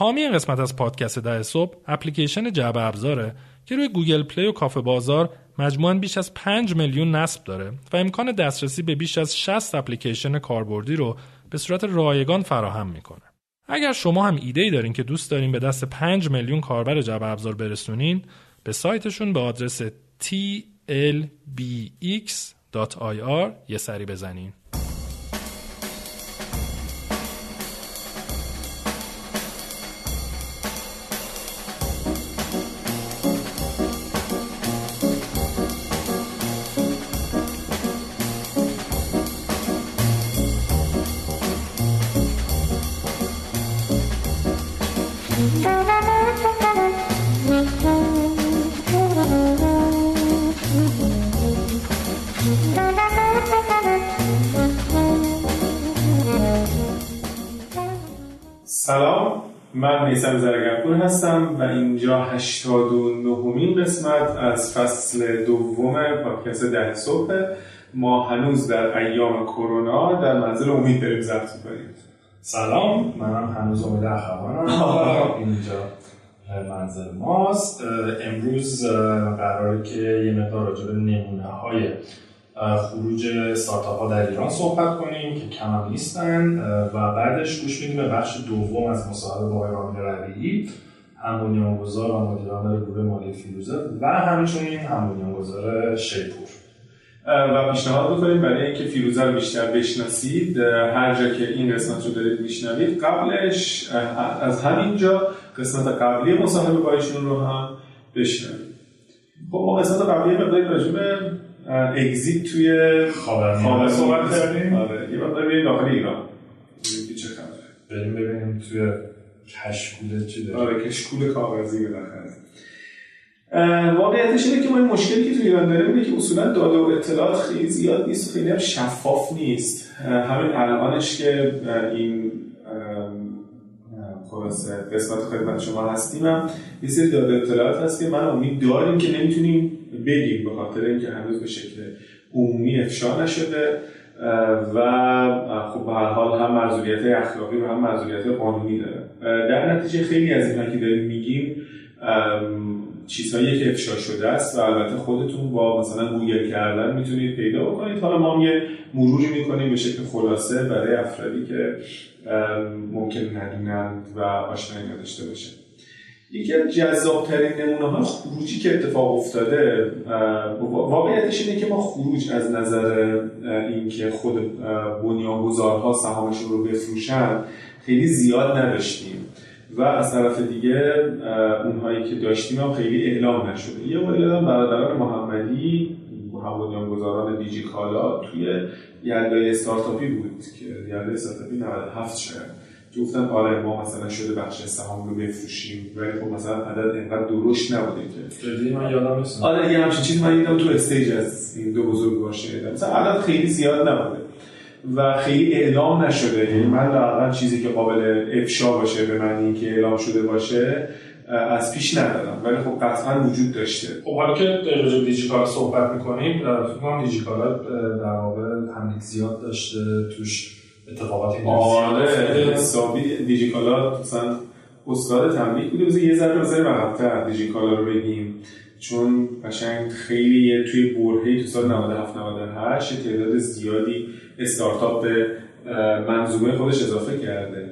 حامی قسمت از پادکست ده صبح اپلیکیشن جعبه ابزاره که روی گوگل پلی و کافه بازار مجموعاً بیش از 5 میلیون نصب داره و امکان دسترسی به بیش از 60 اپلیکیشن کاربردی رو به صورت رایگان فراهم می‌کنه. اگر شما هم ایده ای دارین که دوست دارین به دست 5 میلیون کاربر جعبه ابزار برسونین به سایتشون به آدرس tlbx.ir یه سری بزنین. میسم زرگرپور هستم و اینجا 89 همین قسمت از فصل دوم پادکست ده صبح. ما هنوز در ایام کرونا در منزل امید داریم ضبط می‌کنیم. سلام منم هنوز امید اخوانم. اینجا منزل ماست. امروز قراره که یه مقدار راجع به نمونه های خروج استارتاپ ها در ایران صحبت کنیم که کم هم نیستن و بعدش گوش میدیم به بخش دوم از مصاحبه با رامین ربیعی هم بنیانگذار و مدیرعامل گروه مالی فیروزه و همچنین هم بنیانگذار شیپور. و پیشنهاد می‌کنیم برای اینکه فیروزه رو بیشتر بشناسید هر جا که این قسمت رو دارید میشنوید قبلش از همینجا قسمت قبلی مصاحبه با ایشون رو هم بشنوید. خب ما قسمت قبلی مقداری راجع اگزیت توی خاورمیانه. صحبت کردیم؟ آره. یه وقت بریم داخل ایران. چه خبره بریم ببینیم توی کشکول چی داره آره کشکول کاغذی بالاخره. واقعیتش اینه که ما این مشکلی که تو ایران داریم اینه که اصولا داده و اطلاعات خیلی زیاد نیست و خیلی هم شفاف نیست. همین الانش که این خلاصه قسمت خدمت شما هستیم هم یه سری داده اطلاعات هست که من امید داریم که نمی‌تونیم بگیم به خاطر اینکه هنوز به شکل عمومی افشا نشده و خب به هر حال هم مرزولیت اخلاقی و هم مرزولیت قانونی داره. در نتیجه خیلی از اینها که داریم میگیم چیزهایی که افشا شده است و البته خودتون با مثلا گوگل کردن می‌تونید پیدا بکنید. حالا ما یه مروری می‌کنیم به شکل خلاصه برای افرادی که ممکن ندونند و آشنایی نداشته باشه یکی از جذابترین نمونه های خروجی که اتفاق افتاده واقعیتش اینه که ما خروج از نظر اینکه خود بنیانگذارها سهامشون رو بفروشن خیلی زیاد نداشتیم. و از طرف دیگه اونهایی که داشتیم هم خیلی اعلام نشده. یه بار یادم برادران محمدی بنیانگذاران دیجی کالا توی یلدای استارتاپی بود که یلدای استارتاپی 97 گفتن آره ما مثلا شده بخش سهام رو بفروشیم ولی خب مثلا عدد اینقدر درشت نبوده که. جدی؟ من یادم نیست. آره یه همچین چیزی من دیدم تو استیج از این دو بزرگ باشه. مثلا عدد خیلی زیاد نبوده و خیلی اعلام نشده. یعنی من لااقل چیزی که قابل افشا باشه به معنی که اعلام شده باشه از پیش ندارم. ولی خب قطعا وجود داشته. خب حالا که راجع به دیجیکالا صحبت می‌کنیم فکر کنم دیجیکالا در واقع تملیک زیاد داشته توش اتفاقاتی آره حسابی دیجیکالا مثلا استاد تملیک بوده. بذار یه ذره بذاریم عقب‌تر دیجیکالا رو بگیم. چون قشنگ خیلی توی برهه‌ای تو سال 97 98 تعداد زیادی استارتاپ به منظومه خودش اضافه کرده.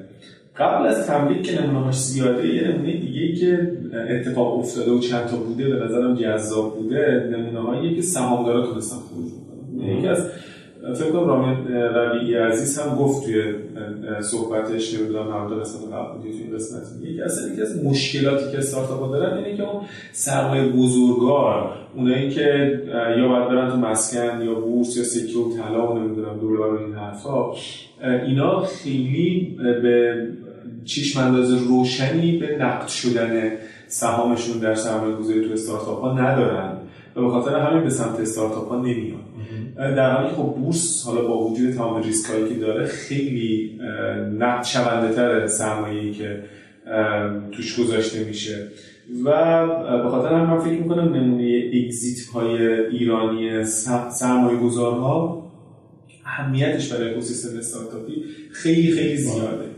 قبل از تملیک که نمونه‌هاش زیاده یه نمونه دیگه که اتفاق افتاده و چند تا بوده به نظرم جذاب بوده نمونه که سهامدارا تونستن خروج بکنن. یکی از فکر کنم رامین ربیعی عزیز هم گفت توی صحبتش نمی‌دونم هم قسمت قبل توی این قسمت. یکی از یکی از مشکلاتی که استارتاپ دارن اینه که اون سرمایه بزرگار اونایی که یا باید برن تو مسکن یا بورس یا سکه طلا و نمی‌دونم دلار این حرفا اینا خیلی به چشم انداز روشنی به نقد شدن سهامشون در سرمایه گذاری تو استارتاپ ها ندارن. و به خاطر همین به سمت استارتاپ ها نمیان. در حالی خب بورس حالا با وجود تمام ریسک هایی که داره خیلی نقد شونده تر سرمایه‌ای که توش گذاشته میشه. و به خاطر هم من فکر می‌کنم نمونه اگزیت های ایرانی سرمایه گذارها اهمیتش برای اکوسیستم استارتاپی خیلی خیلی زیاده.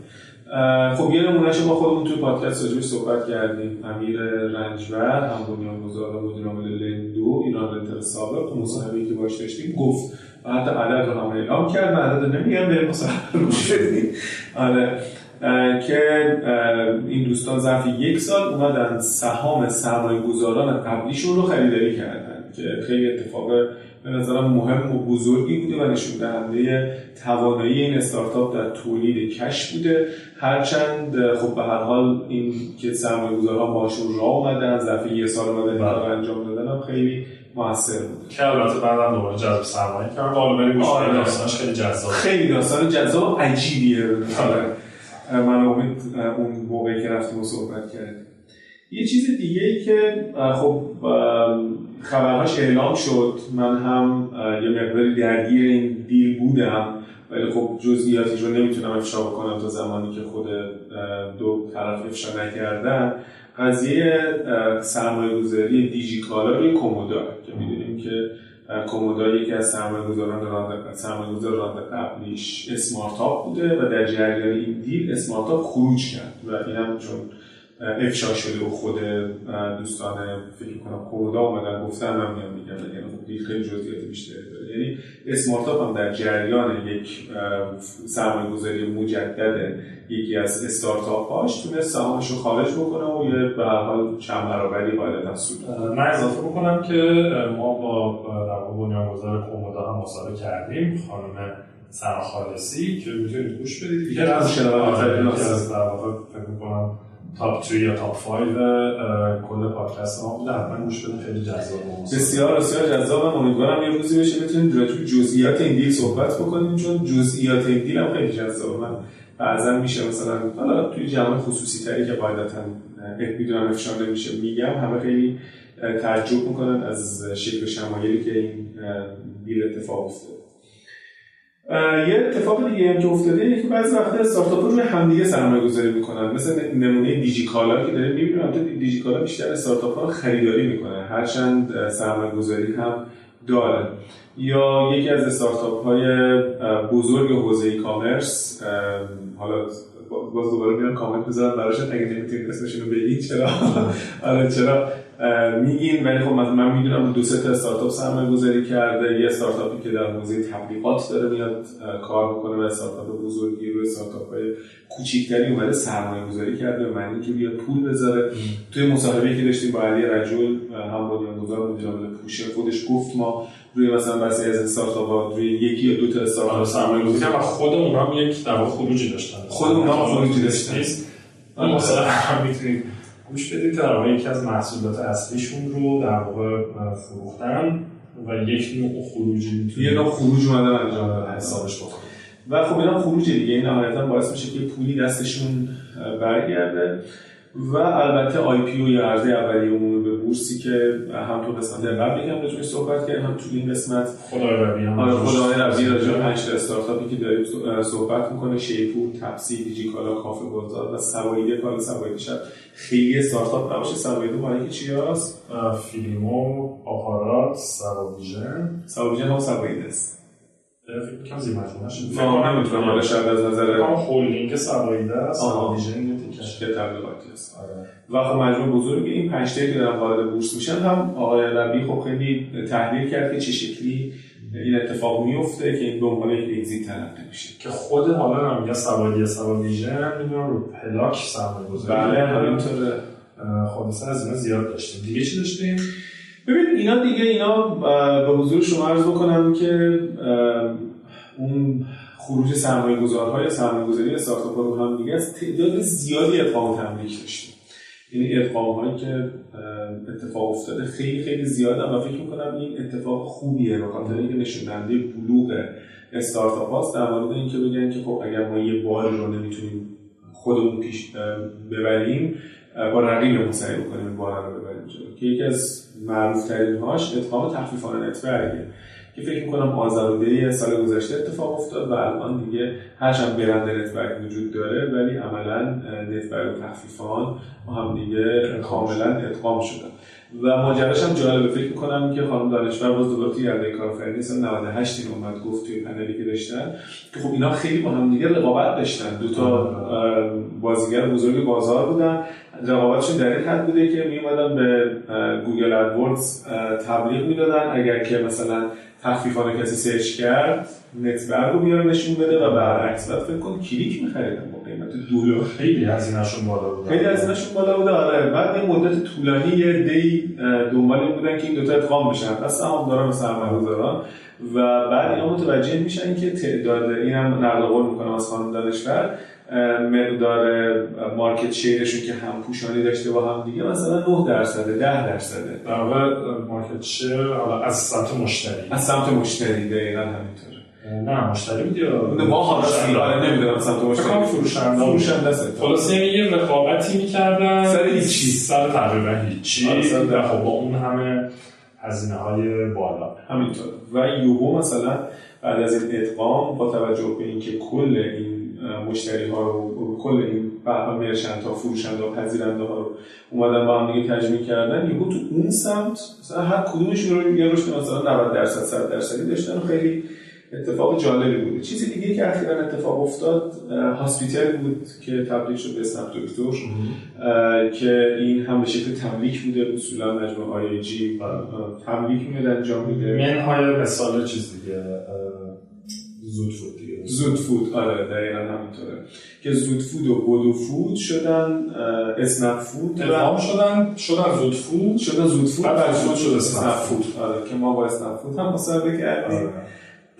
خب یه نمونهش ما خودمون توی پادکست راجبش صحبت کردیم. امیر رنجور هم بنیانگذار و مدیر عامل لندو ایران رنتر سابق تو مصاحبه‌ای که باش داشتیم گفت. و حتی عدد رو هم اعلام کرد من عدد نمیگم به مصاحبه رو بدیم آره. که این دوستان ظرف یک سال اومدن سهام سرمایه گذاران قبلیشون رو خریداری کردن که خیلی اتفاق به نظرم مهم و بزرگی بوده و نشون دهنده توانایی این استارتاپ در تولید کش بوده. هرچند خب به هر حال این که سرمایه گذاران باشون راه اومدن ظرف یه سال اومدن این انجام دادن هم خیلی موثر بود. که البته بعدم دوباره جذب سرمایه بریم گوش آره. داستانش خیلی جذاب. خیلی داستان جذاب عجیبیه. آره. من امید اون موقعی که رفتیم و صحبت کردیم. یه چیز دیگه ای که خب خبرهاش اعلام شد. من هم یه مقداری درگیر این دیل بودم. ولی خب جزئیاتش رو نمی‌تونم افشا بکنم تا زمانی که خود دو طرف افشا نکردن. قضیه سرمایه گذاری دیجیکالا روی کومودا که می‌دونیم که کومودا یکی از سرمایه گذاران راند سرمایه گذار راند قبلیش اسمارتاپ بوده و در جریان این دیل اسمارتاپ خروج کرد و این چون افشا شده و خود دوستان فکر کنم کومودا اومدن گفتن من میام میگم یعنی خب خیلی جزئیات بیشتری داره. یعنی اسمارتاپ هم در جریان یک سرمایه گذاری مجدد یکی از استارتاپ هاش تونه سهامش رو خارج بکنه و یه به هر حال چند برابری قاعدتا سود من اضافه بکنم که ما با در بنیانگذار کومودا هم مصاحبه کردیم خانم سنا خالصی که می‌تونید گوش بدید. دیگه از از در واقع فکر می‌کنم تاپ 3 یا تاپ 5 کل پادکست ما بوده. حتما گوش بدید خیلی جذاب بسیار بسیار جذاب. امیدوارم یه روزی بشه بتونیم راجع به جزئیات این دیل صحبت بکنیم چون جزئیات این دیل هم خیلی جذابه من بعضا میشه مثلا حالا توی جمع خصوصی تری که قاعدتا می‌دونم افشا نمیشه میگم همه خیلی تعجب می‌کنن از شکل شمایلی که این دیل اتفاق افتاده. یه اتفاق دیگه هم که افتاده اینه که بعضی وقتا استارتاپ روی همدیگه سرمایه گذاری می‌کنن. مثل نمونه دیجیکالا که داریم می‌بینیم البته دیجیکالا بیشتر استارتاپ ها خریداری می‌کنه هرچند سرمایه گذاری هم داره. یا یکی از استارتاپ های بزرگ حوزه کامرس حالا باز دوباره میان کامنت بذارم براشون اگه نمی‌تونید اسمشون رو بگید چرا؟ آره چرا؟ میگین ولی خب من می‌دونم دو سه تا استارتاپ سرمایه گذاری کرده. یه استارتاپی که در حوزه تبلیغات داره میاد کار می‌کنه و استارتاپ بزرگی روی استارتاپ های کوچیکتری اومده سرمایه گذاری کرده. و معنی که بیاد پول بذاره. توی مصاحبه که داشتیم با علی رجل هم بنیانگذار مدیر عامل پوشه خودش گفت ما روی مثلا بعضی از استارتاپ ها روی یکی یا دو تا استارتاپ سرمایه گذاری و خود اونها هم یک در خروجی داشتن. خود اونها خروجی داشتن. مثلا هم می‌تونید گوش بدید واقع یکی از محصولات اصلیشون رو در واقع فروختن و یک نوع خروجی یه نوع خروج اومدن انجام دادن حسابش بکنن و خب اینا خروج دیگه. این نهایتا باعث میشه که پولی دستشون برگرده. و البته آی پی او یا عرضه اولیه عمومی بورسی که هم تو قسمت قبلی هم راجعش صحبت کردیم هم تو این قسمت خدای ربی هم آره خدای ربی راجع به پنج استارتاپی که داریم صحبت می‌کنه شیپور تپسی دیجیکالا کافه بازار و سوایده کالا سوایده شد خیلی استارتاپ نباشه سوایده مال که چی هست؟ فیلمو آپارات سواویژن سواویژن هم سوایده است فکر کنم زیر مجموعه‌اش فکر نمی‌تونم حالا شاید از نظر هولدینگ سوایده است سواویژن که تبلیغاتی است و خب مجموع بزرگ این پنج که دارن وارد بورس میشن هم آقای ربی خب خیلی تحلیل کرد که چه شکلی این اتفاق میفته که این به عنوان یک اگزیت تلقی میشه. که خود حالا هم میگه سوادی سوادیژن می‌دونم رو پلاک سرمایه گذاری بله همینطوره خلاصه از اینا زیاد داشتیم. دیگه چی داشتیم؟ ببین اینا دیگه اینا به حضور شما عرض بکنم که اون خروج سرمایه گذارهای سرمایه گذاری استارتاپ رو هم دیگه از تعداد زیادی ادغام تملیک داشتیم یعنی ادغام هایی که اتفاق افتاده خیلی خیلی زیاده و فکر می‌کنم این اتفاق خوبیه به خاطر اینکه نشون بلوغ استارتاپ هاست در مورد اینکه بگن که خب اگر ما یه باری رو نمی‌تونیم خودمون پیش ببریم با رقیبمون سعی بکنیم بار رو ببریم که یکی از معروف ترین هاش ادغام تخفیفان نت‌برگه. که فکر می‌کنم آذر سال گذشته اتفاق افتاد و الان دیگه هرچند برند نت‌برگ وجود داره ولی عملا نت‌برگ و تخفیفان هم دیگه کاملا ادغام شدن و ماجراش هم جالبه. فکر می‌کنم که خانم دانشور باز دوباره توی کارآفرینی سال 98 این اومد گفت توی پنلی که داشتن که خب اینا خیلی با هم دیگه رقابت داشتن. دو تا بازیگر بزرگ بازار بودن. رقابتشون در این حد بوده که می به Google AdWords تبلیغ می‌دادن. اگر که مثلا تخفیفان کسی سرچ کرد نت‌برگ رو بیاره نشون بده و برعکس بعد فکر کن کلیک می‌خریدن با قیمت دلار. خیلی هزینه‌شون بالا بود خیلی هزینه‌شون بالا بود آره بعد یه مدت طولانی یه دی دنبال بودن که این دو تا ادغام بشن. پس سهامداران و سرمایه‌گذاران و بعد اینا متوجه میشن که تعداد اینم نقل قول می‌کنم از خانم دانشور مقدار مارکت شیرشون که هم پوشانی داشته با هم دیگه مثلا 9 درصده 10 درصده. در واقع مارکت شیر از سمت مشتری. از سمت مشتری دقیقاً همینطوره. نه مشتری بود یا؟ ما حالا آره نمی‌دونم سمت مشتری. فروشنده فروشنده است خلاص یه رقابتی می‌کردن. سر هیچی. سر تقریبا هیچی. و خب با اون همه هزینه های بالا. همینطور. و یوهو مثلا بعد از این ادغام با توجه به اینکه کل این مشتری ها رو کل این بحث مرچنت ها فروشنده و پذیرنده ها رو اومدن با هم دیگه تجمیع کردن. یهو تو اون سمت مثلا هر کدومشون رو یه رشد مثلا 90 درصد 100 درصدی داشتن و خیلی اتفاق جالبی بوده چیزی دیگه که اخیرا اتفاق افتاد هاسپیتال بود که تبلیغ شد به اسنپ دکتر که این هم به شکل تملیک بوده اصولا مجموعه آی جی تملیک میاد انجام میده. منهای مثال چیز دیگه زود فود دیگه. زود فود آره دقیقا همینطوره. که زود فود و بودو فود شدن اسنپ فود ادغام شدن شدن زود فود شدن زود فود بعد زود شد اسنپ فود آره که ما با اسنپ فود هم مصاحبه کردیم.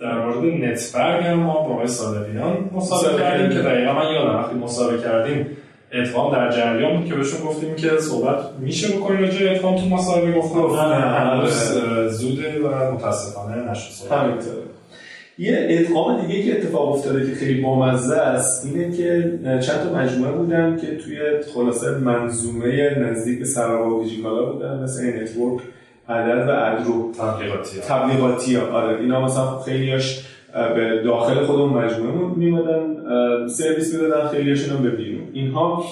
در مورد نت‌برگ هم ما با آقای صادقیان مصاحبه کردیم که دقیقا من یادم وقتی مصاحبه کردیم ادغام در جریان بود که بهشون گفتیم که صحبت میشه بکنیم راجع ادغام تو مصاحبه گفتم نه هنوز زوده و متاسفانه نشد همینطوره. یه ادغام دیگه که اتفاق افتاده که خیلی بامزه است اینه که چند تا مجموعه بودن که توی خلاصه منظومه نزدیک به سراوا و دیجیکالا بودن مثل نتورک عدد و ادرو تبلیغاتی تبلیغاتی ها. آره اینا مثلا خیلیاش به داخل خودمون مجموعه میمدن سرویس می‌دادن خیلیاشون هم به بیرون اینها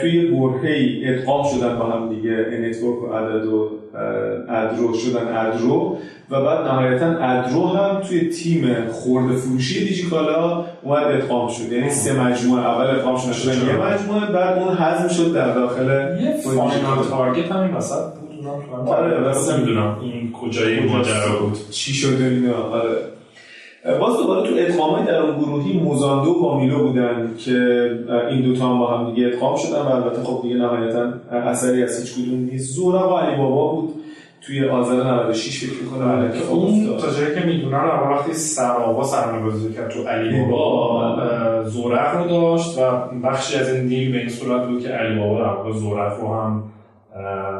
توی برهه ادغام شدن با هم دیگه نتورک و عدد و ادرو شدن ادرو و بعد نهایتا ادرو هم توی تیم خورده فروشی دیجیکالا اومد ادغام شد. یعنی سه مجموعه. اول ادغام شدن شدن یه مجموعه بعد اون حذف شد در داخل یه فاینال تارگت هم این وسط بود. آره واسه می‌دونم. این کجای ماجرا بود. چی شده اینا. آره. باز دوباره تو ادغامای در اون گروهی موزاندو و بامیلو بودن که این دوتا هم با هم دیگه ادغام شدن و البته خب دیگه نهایتا اثری از هیچ کدوم نیست. زورا و علی بابا بود توی آذر 96 فکر می‌کنم اون تا جایی که می‌دونن وقتی سراوا سرمایه‌گذاری کرد تو علی بابا زورق رو داشت و بخشی از این دیل به این صورت بود که علی بابا در واقع زورق رو هم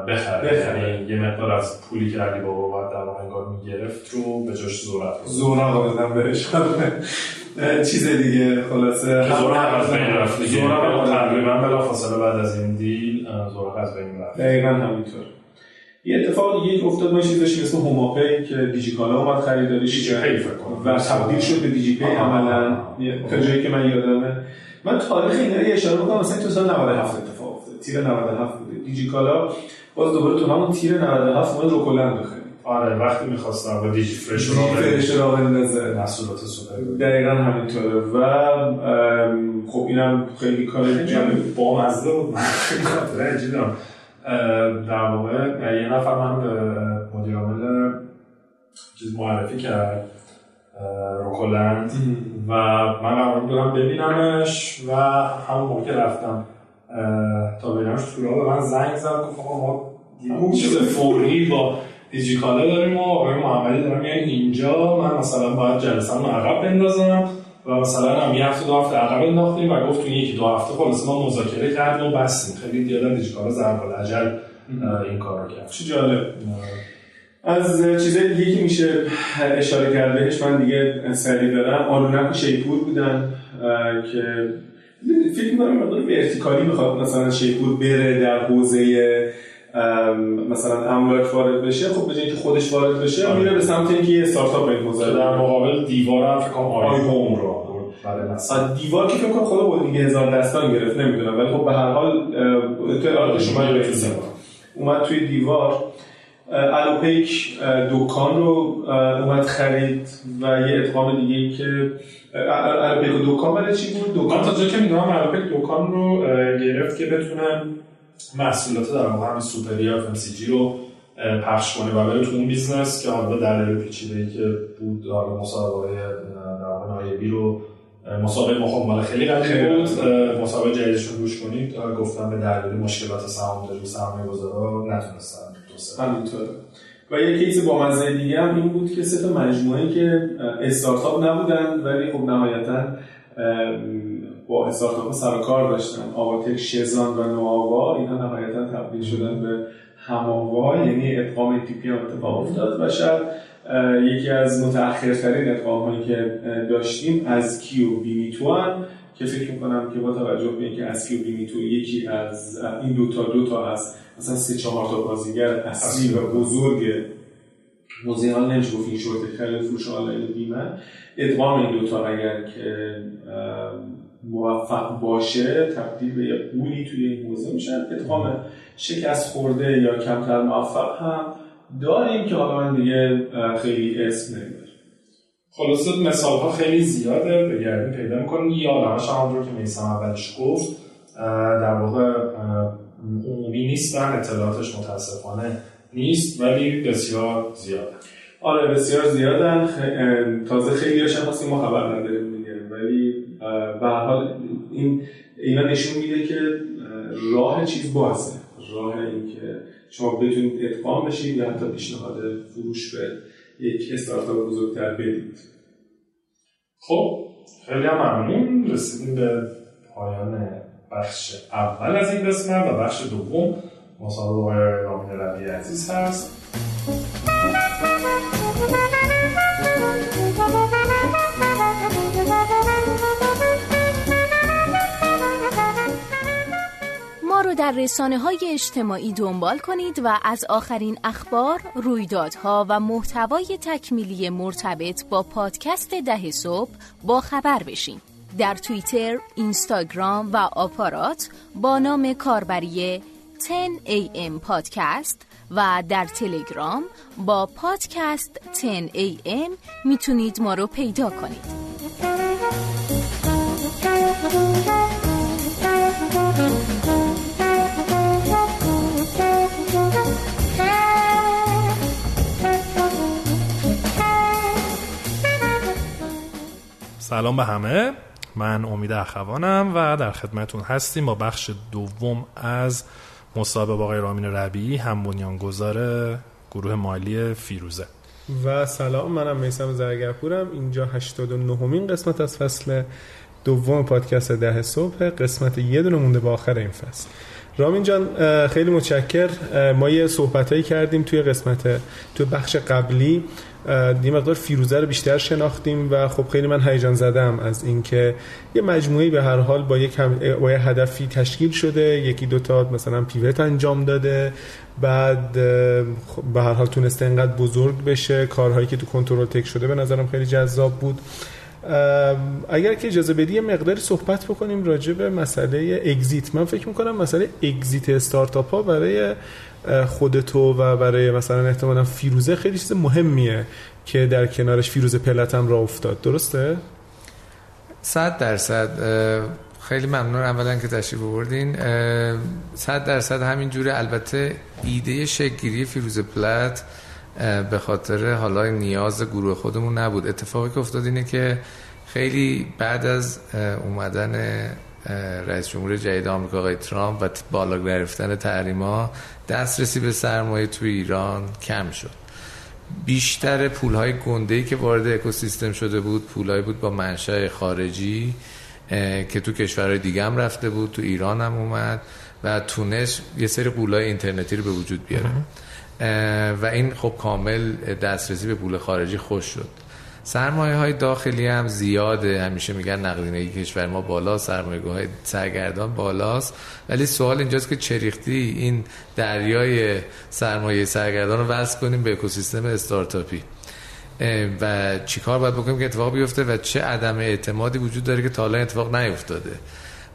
بخره. یعنی یه مقدار از پولی که علی بابا باید در واقع انگار می‌گرفت رو به جاش زورق رو زورق دادن بهش چیز دیگه خلاصه. زورق از بین رفت دیگه. تقریبا بلافاصله بعد از این deal زورق از بین رفت. دقیقا همینطور. یه اتفاق دیگه که افتاد ما چیزی داشتیم اسم هوماپی که دیجیکالا اومد خریداریش. دیجی پی فکر کنم. و تبدیل شد به دیجی پی عملا. تا جایی که من یادمه. من تاریخ اینا رو اشاره می‌کنم مثلا تو سال 97 اتفاق افتاد تیر 97 بوده. دیجیکالا باز دوباره تو همون تیر 97 اومد روکولند بخرید. آره وقتی می‌خواستم با دیجی فرش رو فرش رو بندازه محصولات سوپر دقیقا همینطوره و خب اینم خیلی کار با مزه بود. من خاطره عجیبی در واقع یه نفر من به مدیر عامل چیز معرفی کرد روکولند و من قرار بودم ببینمش و همون موقع رفتم. تا ببینمش تو به من زنگ زد گفت آقا ما چیز فوری با دیجیکالا داریم و آقای محمدی دارم میان اینجا من مثلا باید جلسه رو عقب بندازم و مثلا هم یه هفته دو هفته عقب انداختیم و گفت تو یکی دو هفته خلاص ما مذاکره کردیم و بستیم. خیلی دیالا دیجیکالا ضرب العجل این کار رو کرد. چه جالب؟ از چیزای دیگه که میشه اشاره کرد بهش من دیگه سریع دارم. آلونک و شیپور بودن که فکر می‌کنم مقدار ورتیکالی می‌خواد مثلا شیپور بره در حوزه مثلا املاک وارد بشه خب به که خودش وارد بشه. میره به سمت اینکه یه استارتاپ به در مقابل دیوار هم فکر کنم آی هوم رو. بله دیوار که فکر کنم خود هلدینگ هزار دستان گرفت نمی‌دونم. ولی خب به هر حال اطلاعات شما اومد توی دیوار. الوپیک دکان رو اومد خرید و یه ادغام دیگه ای که الوپیک دکان برای چی بود؟ دکان تا جا که می‌دونم الوپیک دکان رو گرفت که بتونه محصولات در واقع هم سوپری یا FMCG رو پخش کنه و بره تو اون business که حالا دلیل پیچیده ای که بود حالا مسابقه در واقع نایبی رو مسابقه ما مال خیلی قدیمی بود. مسابقه جدیدشون گوش کنید گفتم به دلیل مشکلات سهامداری و سرمایه گذارا نتونستن. همینطوره. و یه کیس با مزه دیگه هم این بود که سه تا مجموعه که استارتاپ نبودن ولی خب نهایتا با استارتاپ سر کار داشتن. آواتک شزان و نوآوا اینا نهایتا تبدیل شدن به هماوا یعنی ادغام تیپی هم اتفاق افتاد. و شاید یکی از متأخرترین ادغام هایی که داشتیم ازکی و بیمیتو که فکر می‌کنم که با توجه به اینکه ازکی و بیمیتو یکی از این دوتا دوتا از مثلا سه چهار تا بازیگر اصلی و بزرگ حوزه نمیشه گفت این شورت خرید فروش آنلاین بیمه. ادغام این دوتا اگر که موفق باشه تبدیل به یه پولی توی این حوزه میشن. ادغام شکست خورده یا کمتر موفق هم داریم که حالا من دیگه خیلی اسم نمی‌برم. خلاصه مثال ها خیلی زیاده. بگردیم پیدا می‌کنیم. یا همش رو که میسم اولش گفت در واقع عمومی نیستن اطلاعاتش متاسفانه نیست ولی بسیار زیاده. آره بسیار زیادن تازه خیلی هاشم هستیم ما خبر نداریم دیگه ولی به حال این اینا نشون میده که راه چیز بازه. راه این که شما بتونید ادغام بشید یا حتی پیشنهاد فروش به یک استارتاپ بزرگتر بدید. خب خیلی هم ممنون. رسیدیم به پایان بخش اول از این قسمت و بخش دوم مصاحبه رامین ربی عزیز هست ما رو در رسانه های اجتماعی دنبال کنید و از آخرین اخبار، رویدادها و محتوای تکمیلی مرتبط با پادکست ده صبح با خبر بشین. در توییتر، اینستاگرام و آپارات با نام کاربری 10am پادکست و در تلگرام با پادکست 10am می‌تونید ما رو پیدا کنید. سلام به همه من امید اخوانم و در خدمتون هستیم با بخش دوم از مصاحبه با آقای رامین ربی هم بنیانگذار گروه مالی فیروزه. و سلام منم میسم زرگرپورم. اینجا 89 مین قسمت از فصل دوم پادکست ده صبح. قسمت یه دونه مونده با آخر این فصل. رامین جان خیلی متشکر. ما یه صحبت کردیم توی قسمت توی بخش قبلی یه مقدار فیروزه رو بیشتر شناختیم و خب خیلی من هیجان زدم از اینکه یه مجموعه به هر حال با یک با یه هدفی تشکیل شده یکی دوتا مثلا پیوت انجام داده بعد خب به هر حال تونسته اینقدر بزرگ بشه. کارهایی که تو کنترل تک شده به نظرم خیلی جذاب بود. اگر که اجازه بدی یه مقداری صحبت بکنیم راجع به مسئله اگزیت من فکر می‌کنم مسئله اگزیت استارتاپ ها برای خودتو و برای مثلا احتمالا فیروزه خیلی چیز مهمیه که در کنارش فیروزه پلت هم را افتاد. درسته؟ صد درصد خیلی ممنون اولا که تشریف بردین صد درصد همین جوره البته ایده شکگیری فیروزه پلت به خاطر حالا نیاز گروه خودمون نبود. اتفاقی که افتاد اینه که خیلی بعد از اومدن رئیس جمهور جدید آمریکا آقای ترامپ و بالا گرفتن تحریما دسترسی به سرمایه تو ایران کم شد. بیشتر پول های گنده که وارد اکوسیستم شده بود پولهایی بود با منشأ خارجی که تو کشورهای دیگه هم رفته بود تو ایران هم اومد و تونست یه سری پولای اینترنتی رو به وجود بیاره. و این خب کامل دسترسی به پول خارجی خوش شد. سرمایه های داخلی هم زیاده. همیشه میگن نقدینگی کشور ما بالا سرمایه های سرگردان بالاست. ولی سوال اینجاست که چریختی این دریای سرمایه سرگردان رو وصل کنیم به اکوسیستم استارتاپی. و چیکار باید بکنیم که اتفاق بیفته و چه عدم اعتمادی وجود داره که تا الان اتفاق نیفتاده.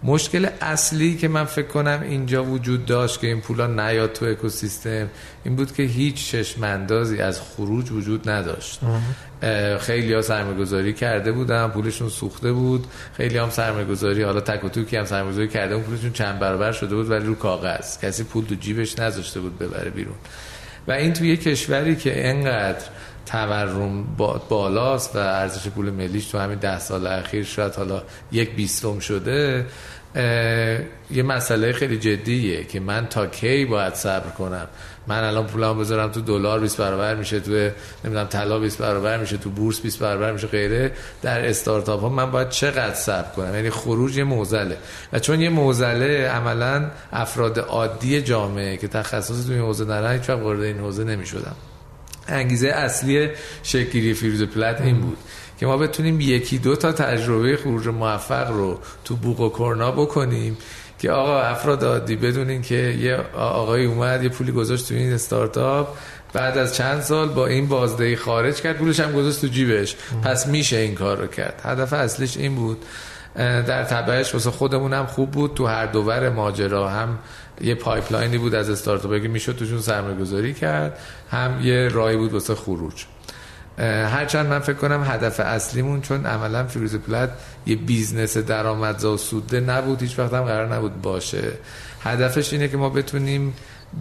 مشکل اصلی که من فکر کنم اینجا وجود داشت که این پولا نیاد تو اکوسیستم این بود که هیچ چشم اندازی از خروج وجود نداشت. خیلی ها سرمایه گذاری کرده بودن پولشون سوخته بود. خیلی هم سرمایه گذاری حالا تک و توکی هم سرمایه گذاری کرده بود. پولشون چند برابر شده بود ولی رو کاغذ. کسی پول تو جیبش نذاشته بود ببره بیرون. و این توی کشوری که انقدر تورم بالاست و ارزش پول ملیش تو همین ده سال اخیر شاید حالا یک بیستم شده یه مسئله خیلی جدیه که من تا کی باید صبر کنم؟ من الان پولم بذارم تو دلار 20 برابر میشه تو نمی‌دونم طلا 20 برابر میشه تو بورس 20 برابر میشه غیره. در استارتاپ ها من باید چقدر صبر کنم؟ یعنی خروج یه موزله. و چون یه موزله عملا افراد عادی جامعه که تخصص تو این حوزه ندارن هیچ وارد این حوزه نمی‌شدم. انگیزه اصلی شکلی فیروز پلت این بود که ما بتونیم یکی دو تا تجربه خروج موفق رو تو بوق و کرنا بکنیم که آقا افراد عادی بدونین که یه آقای اومد یه پولی گذاشت تو این استارتاپ بعد از چند سال با این بازدهی خارج کرد پولش هم گذاشت تو جیبش. پس میشه این کار رو کرد. هدف اصلیش این بود. در تبعش واسه خودمون هم خوب بود. تو هر دو ور ماجرا هم یه pipeline ی بود از استارتاپ که می‌شد توشون سرمایه گذاری کرد هم یه راهی بود واسه خروج. هرچند من فکر کنم هدف اصلیمون چون عملا فیروز پلت یه business درآمدزا و سودده نبود هیچ وقت هم قرار نبود باشه. هدفش اینه که ما بتونیم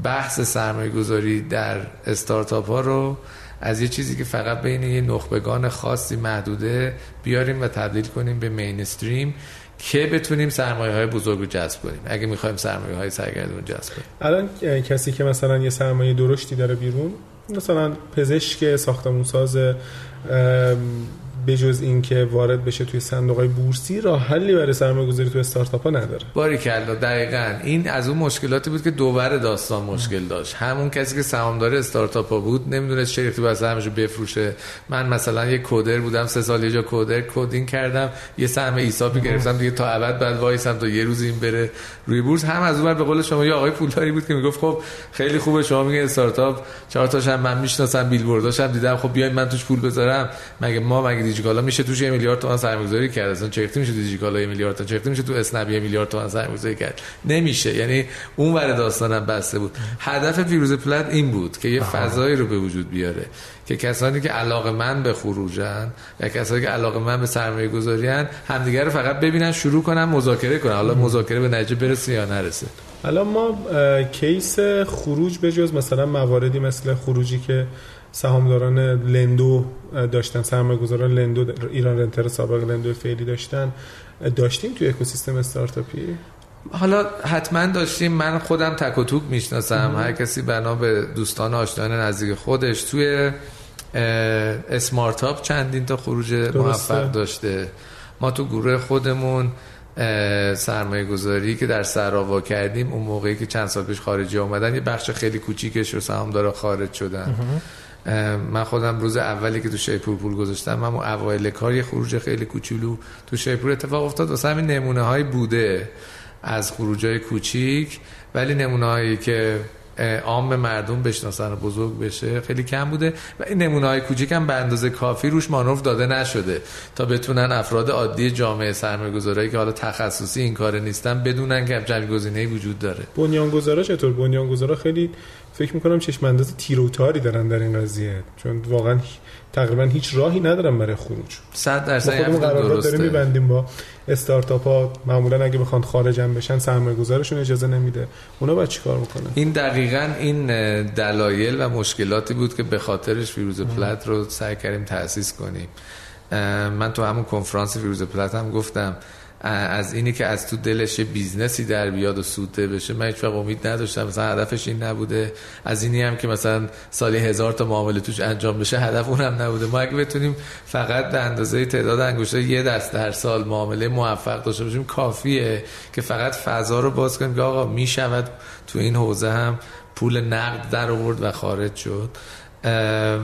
بحث سرمایه گذاری در استارتاپ ها رو از یه چیزی که فقط بین یه نخبگان خاصی محدوده بیاریم و تبدیل کنیم به مینستریم که بتونیم سرمایه های بزرگ رو جذب کنیم. اگه می‌خوایم سرمایه های سرگردون جذب کنیم. الان کسی که مثلا یه سرمایه درشتی داره بیرون مثلا پزشک ساختمونساز به جز اینکه وارد بشه توی صندوق بورسی راه حلی برای سرمایه گذاری توی استارتاپ ها نداره. باریکلا دقیقا. این از اون مشکلاتی بود که دو ور داستان مشکل داشت. همون کسی که سهامدار استارتاپ ها بود نمی‌دونست چه ریختی باید سهمشو بفروشه. من مثلا یه coder بودم سه سال یه جا coder coding کردم یه سهم ESOP ی گرفتم دیگه تا ابد بعد وایسم تا یه روز این بره روی بورس. هم از اون به قول شما یه آقای پولداری بود که می‌گفت خب خیلی خوبه شما میگه استارتاپ. چهار تاش هم من می‌شناسم بیلبورداش هم دیدم. خب بیاین من توش پول بذارم. مگه ما مگه دیجیکالا میشه توش یه میلیارد تومان سرمایه‌گذاری کرد. اصلا چطوری میشه تو دیجیکالا یه میلیارد تومان چطوری میشه تو اسنپ یه میلیارد تومان سرمایه‌گذاری کرد. نمیشه. یعنی اون ور داستانم بسته بود. هدف فیروز پلت این بود که یه فضایی رو به وجود بیاره که کسانی که علاقه‌مند به خروجن یا کسانی که علاقه‌مند به سرمایه گذاری همدیگه رو فقط ببینن شروع کنن مذاکره کنن. حالا مذاکره به نتیجه برسه یا نرسه؟ الان ما case خروج به جز مثلا مواردی مثل خروجی که سهامداران لندو داشتن سرمایه گذاران لندو ایران رنتر سابق لندو فعلی داشتن. داشتیم توی اکوسیستم استارتاپی؟ حالا حتما داشتیم. من خودم تک و توک می‌شناسم. هر کسی بنا به دوستان آشنایان نزدیک خودش توی اسمارتاپ چندین تا خروج موفق داشته. ما تو گروه خودمون سرمایه گذاری که در سراوا کردیم اون موقعی که چند سال پیش خارجی آمدن یه بخش خیلی کوچیکش رو سهامدارا خارج شدن. من خودم روز اولی که تو شیپور پول گذاشتم من اوایل کار یه خروج خیلی کوچولو تو شیپور اتفاق افتاد. واسه همین نمونه های بوده از خروج های کوچیک ولی نمونه هایی که عام مردم بشناسن و بزرگ بشه خیلی کم بوده. و این نمونه های کوچیک هم به اندازه کافی روش مانور داده نشده تا بتونن افراد عادی جامعه سرمایه گذاری که حالا تخصصی این کار نیستن بدونن که جایگزینه‌ای وجود داره. بنیانگذارا چطور؟ بنیانگذارا خیلی فکر می‌کنم چشم انداز تیروتاری دارن در این قضیه. چون واقعا تقریبا هیچ راهی ندارن برای خروج. 100 درصد خودمون قرارداد داریم میبندیم با استارتاپ ها معمولا اگه بخوان خارجم بشن سرمایه گذارشون اجازه نمیده. اونا باید چیکار می‌کنن این دقیقا این دلایل و مشکلاتی بود که به خاطرش فیروز پلت رو سعی کردیم تأسیس کنیم. من تو همون کنفرانس فیروز پلت هم گفتم از اینی که از تو دلش business ی در بیاد و سودده بشه من هیچ امید نداشتم. مثلا هدفش این نبوده. از اینی هم که مثلا سالی هزار تا معامله توش انجام بشه هدف اونم نبوده. ما اگه بتونیم فقط به اندازه تعداد انگشتای یه دست در سال معامله موفق داشته باشیم کافیه که فقط فضا رو باز کنیم که آقا می‌شود تو این حوزه هم پول نقد در آورد و خارج شد.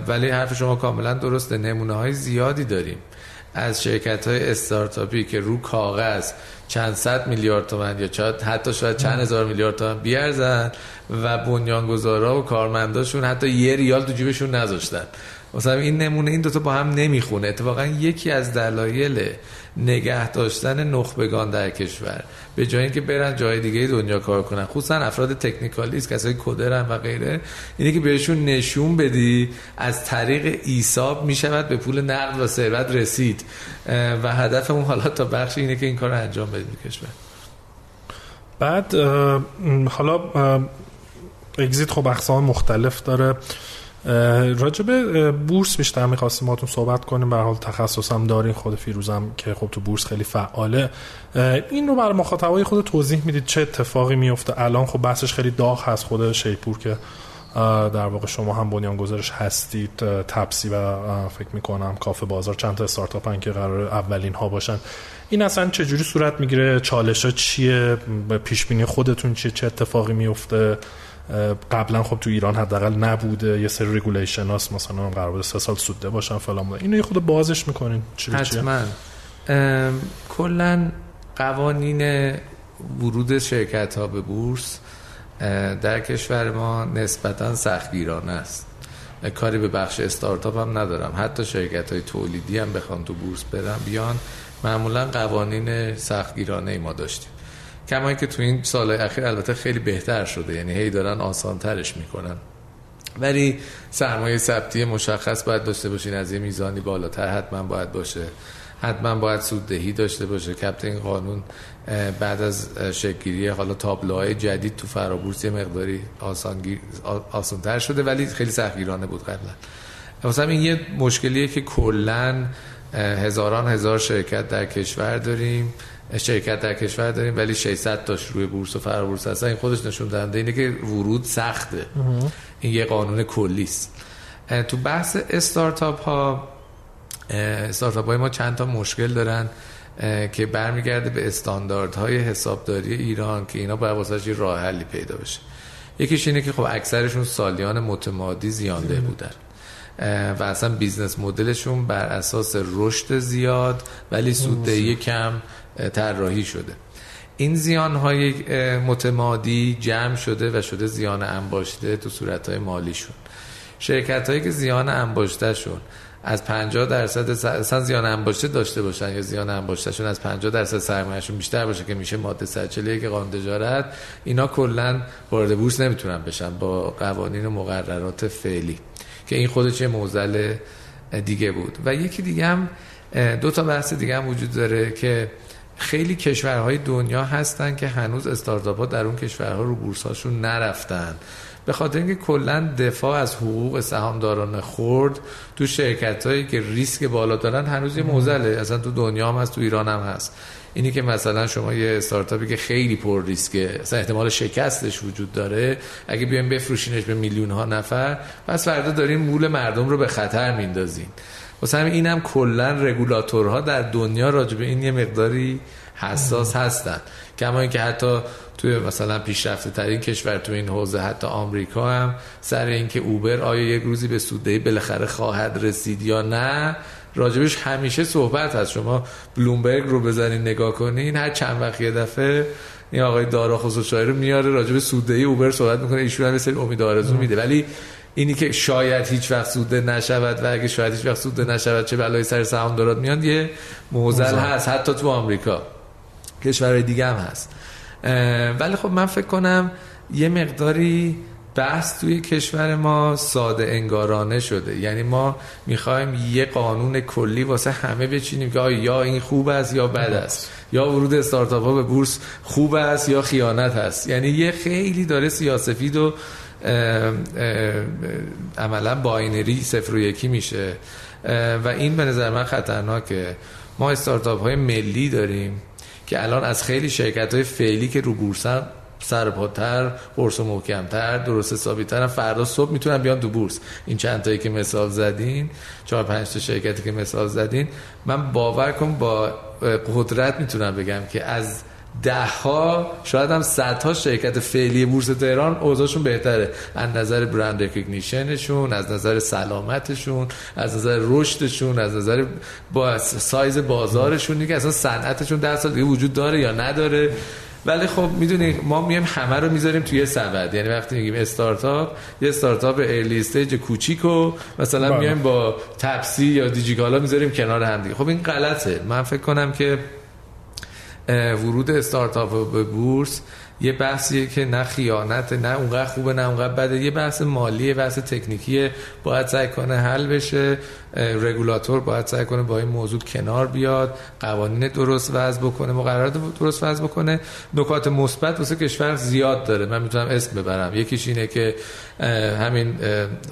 ولی حرف شما کاملا درسته. نمونه های زیادی داریم. از شرکت های استارتاپی که رو کاغذ چند صد میلیارد تومن یا چند حتی شاید چند هزار میلیارد تومن بیارزن و بنیانگذارا و کارمنداشون حتی یه ریال تو جیبشون نذاشتن. مثلا این نمونه این دوتا با هم نمی‌خونه. اتفاقا یکی از دلایل نگه داشتن نخبگان در کشور. به جای اینکه برن جای دیگه دنیا کار کنن. خصوصا افراد تکنیکالیست کسایی کدرن و غیره اینه که بهشون نشون بدی از طریق ایساب می‌شود به پول نقد و ثروت رسید. و هدف اون حالا تا بخش اینه که این کار رو انجام بدید کشور. بعد حالا اگزیت خب اقسام مختلف داره. راجب بورس بیشتر می‌خواستیم باتون صحبت کنیم. به حال تخصصم دارین خود فیروزم که خب تو بورس خیلی فعاله. این رو برای مخاطبای خود توضیح می‌دید چه اتفاقی میفته الان خب بحثش خیلی داغ هست خود شیپور که در واقع شما هم بنیان گذارش هستید تپسی و فکر می‌کنم کافه بازار چند تا استارتاپ که قرار اولین ها باشن. این اصلا چجوری صورت می‌گیره؟ چالش ها چیه پیش بینی خودتون چیه؟ چه اتفاقی میفته قبلا خب تو ایران حداقل نبوده. یه سری regulation هاست. مثلا قرار بوده سه سال سودده باشن فلان بوده. اینو یه خورده بازش می‌کنین. حتما. کلا قوانین ورود شرکت ها به بورس در کشور ما نسبتا سختگیرانه است. کاری به بخش استارتاپ هم ندارم. حتی شرکت های تولیدی هم بخوان تو بورس برن بیان. معمولا قوانین سختگیرانه ای ما داشتیم. کما که تو این سال اخیر البته خیلی بهتر شده یعنی هی دارن آسان ترش می‌کنن. ولی سرمایه ثبتی مشخص باید داشته باشین از یه میزانی بالاتر حتما باید باشه. حتما باید سوددهی داشته باشه. کپت این قانون بعد از شکلگیری حالا تابلوهای جدید تو فرابورس یه مقداری آسانتر شده ولی خیلی سختگیرانه بود قبلا. مثلا این یه مشکلیه که کلا هزاران هزار شرکت در کشور داریم. شرکت در کشور داریم ولی 600 تاش روی بورس و فرابورس هستن. این خودش نشون دهنده اینه که ورود سخته. این یه قانون کلی است. تو بحث استارتاپ ها استارتاپ های ما چند تا مشکل دارن که برمیگرده به استانداردهای حسابداری ایران که اینا باید واسه راه حلی پیدا بشه. یکیش اینه که خب اکثرشون سالیان متمادی زیانده بودن. و اصلا business model شون بر اساس رشد زیاد ولی سوددهی کم طراحی شده. این زیان های متمادی جمع شده و شده زیان انباشته تو صورت های مالیشون. شرکت هایی که زیان انباشته شون از 50 درصد اصلا زیان انباشته داشته باشن یا زیان انباشته شون از 50 درصد سرمایه‌شون بیشتر باشه که میشه ماده 141 قانون تجارت اینا کلا وارد بورس نمی‌تونن بشن با قوانین و مقررات فعلی که این خودش یه موزل دیگه بود. و یکی دیگه هم دو تا بحث دیگه هم وجود داره که خیلی کشورهای دنیا هستن که هنوز استارتاپ ها در اون کشورها رو بورس هاشون نرفتن. به خاطر اینکه کلا دفاع از حقوق سهامداران خرد تو شرکت هایی که ریسک بالا دارن هنوز یه موزله. اصلا تو دنیا هم هست تو ایران هم هست. اینی که مثلا شما یه استارتاپی که خیلی پر ریسکه اصلا احتمال شکستش وجود داره اگه بیایم بفروشینش به میلیون ها نفر پس فردا دارین مول مردم رو به خطر میندازین. واسه همین اینم کلا رگولاتورها در دنیا راجع به این یه مقداری حساس هستن. کما اینکه حتی توی مثلا پیشرفته ترین کشور تو این حوزه حتی آمریکا هم سر اینکه اوبر آیا یک روزی به سوددهی بالاخره خواهد رسید یا نه راجبش همیشه صحبت هست. شما بلومبرگ رو بزنین نگاه کنین هر چند وقت یه دفعه این آقای دارا خسروشاهی رو میاره راجب سوددهی اوبر صحبت می‌کنه ایشون هم سری امید آرزو میده. ولی اینی که شاید هیچ وقت سوده نشود و اگه شاید هیچ وقت سوده نشود چه بلای سر سهام دارد میاد یه موزل هست حتی تو آمریکا. کشورهای دیگه هم هست. ولی خب من فکر کنم یه مقداری بحث توی کشور ما ساده انگارانه شده. یعنی ما می‌خوایم یه قانون کلی واسه همه بچینیم که یا این خوب است یا بد است. یا ورود استارتاپ ها به بورس خوب است یا خیانت هست یعنی یه خیلی داره سیاه سفید و عملا binary صفر و یکی میشه. و این به نظر من خطرناکه. ما استارتاپ های ملی داریم که الان از خیلی شرکت های فعلی که رو بورسن سرپاتر قرص محکمتر درست حسابیتر فردا صبح می‌تونن بیان تو بورس. این چند تایی که مثال زدین چهار پنج تا شرکتی که مثال زدین من باور کنم با قدرت می‌تونم بگم که از ده ها شاید هم صدها شرکت فعلی بورس تهران اوضاعشون بهتره. از نظر brand recognition شون از نظر سلامتشون از نظر رشدشون از نظر با سایز بازارشون که اصلا صنعتشون ده سال دیگه وجود داره یا نداره. ولی خب می‌دونی ما میایم همه رو می‌ذاریم توی سبد. یعنی وقتی میگیم استارتاپ یه استارتاپ early stage کوچیکو مثلا بله. میایم با تپسی یا دیجیکالا می‌ذاریم کنار هم دیگه. خب این غلطه. من فکر کنم که ورود استارتاپ به بورس یه بحثیه که نه خیانت نه اونقدر خوبه نه اونقدر بده. یه بحث مالیه بحث تکنیکیه. باید سعی کنه حل بشه. رگولاتور باید سعی کنه با این موضوع کنار بیاد. قوانین درست وضع بکنه مقررات درست وضع بکنه. نکات مثبت واسه کشور زیاد داره. من می‌تونم اسم ببرم. یکیش اینه که همین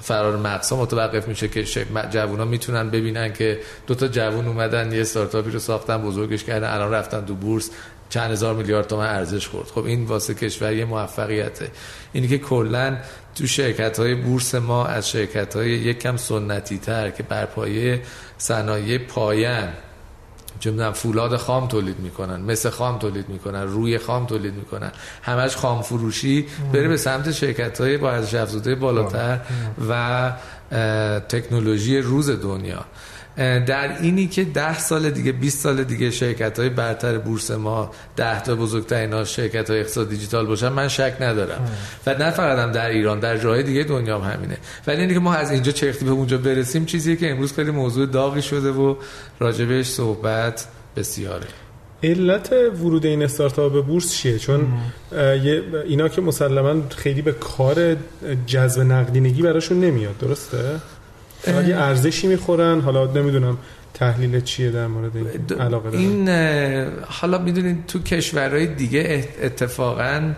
فرار مقصا متوقف میشه که جوونا می‌تونن ببینن که دو تا جوون اومدن یه استارتاپی رو ساختن بزرگش کردن الان رفتن تو بورس. چند هزار میلیارد تومن ارزش خورد. خب این واسه کشور یه موفقیته. اینی که کلا تو شرکت های بورس ما از شرکت های یک کم سنتی تر که بر پایه صنایع پایان چه فولاد خام تولید می‌کنن مثل خام تولید می‌کنن روی خام تولید می‌کنن همش خام فروشی بره به سمت شرکت های با ارزش افزوده بالاتر و تکنولوژی روز دنیا. در اینی که ده سال دیگه 20 سال دیگه شرکت های برتر بورس ما ده تا بزرگترین ها شرکت های اقتصاد دیجیتال باشن من شک ندارم. و نه فقط هم در ایران در جاهای دیگه دنیا هم همینه. ولی اینی که ما از اینجا چرختی به اونجا برسیم چیزیه که امروز خیلی موضوع داغی شده و راجبش صحبت بسیاره. علت ورود این استارتاپ به بورس چیه؟ چون اینا که مسلما خیلی به کار جذب نقدینگی براشون نمیاد درسته؟ یه ارزشی می‌خورن. حالا نمی‌دونم تحلیل چیه در مورد این علاقه دارن. این حالا می‌دونید تو کشورهای دیگه اتفاقا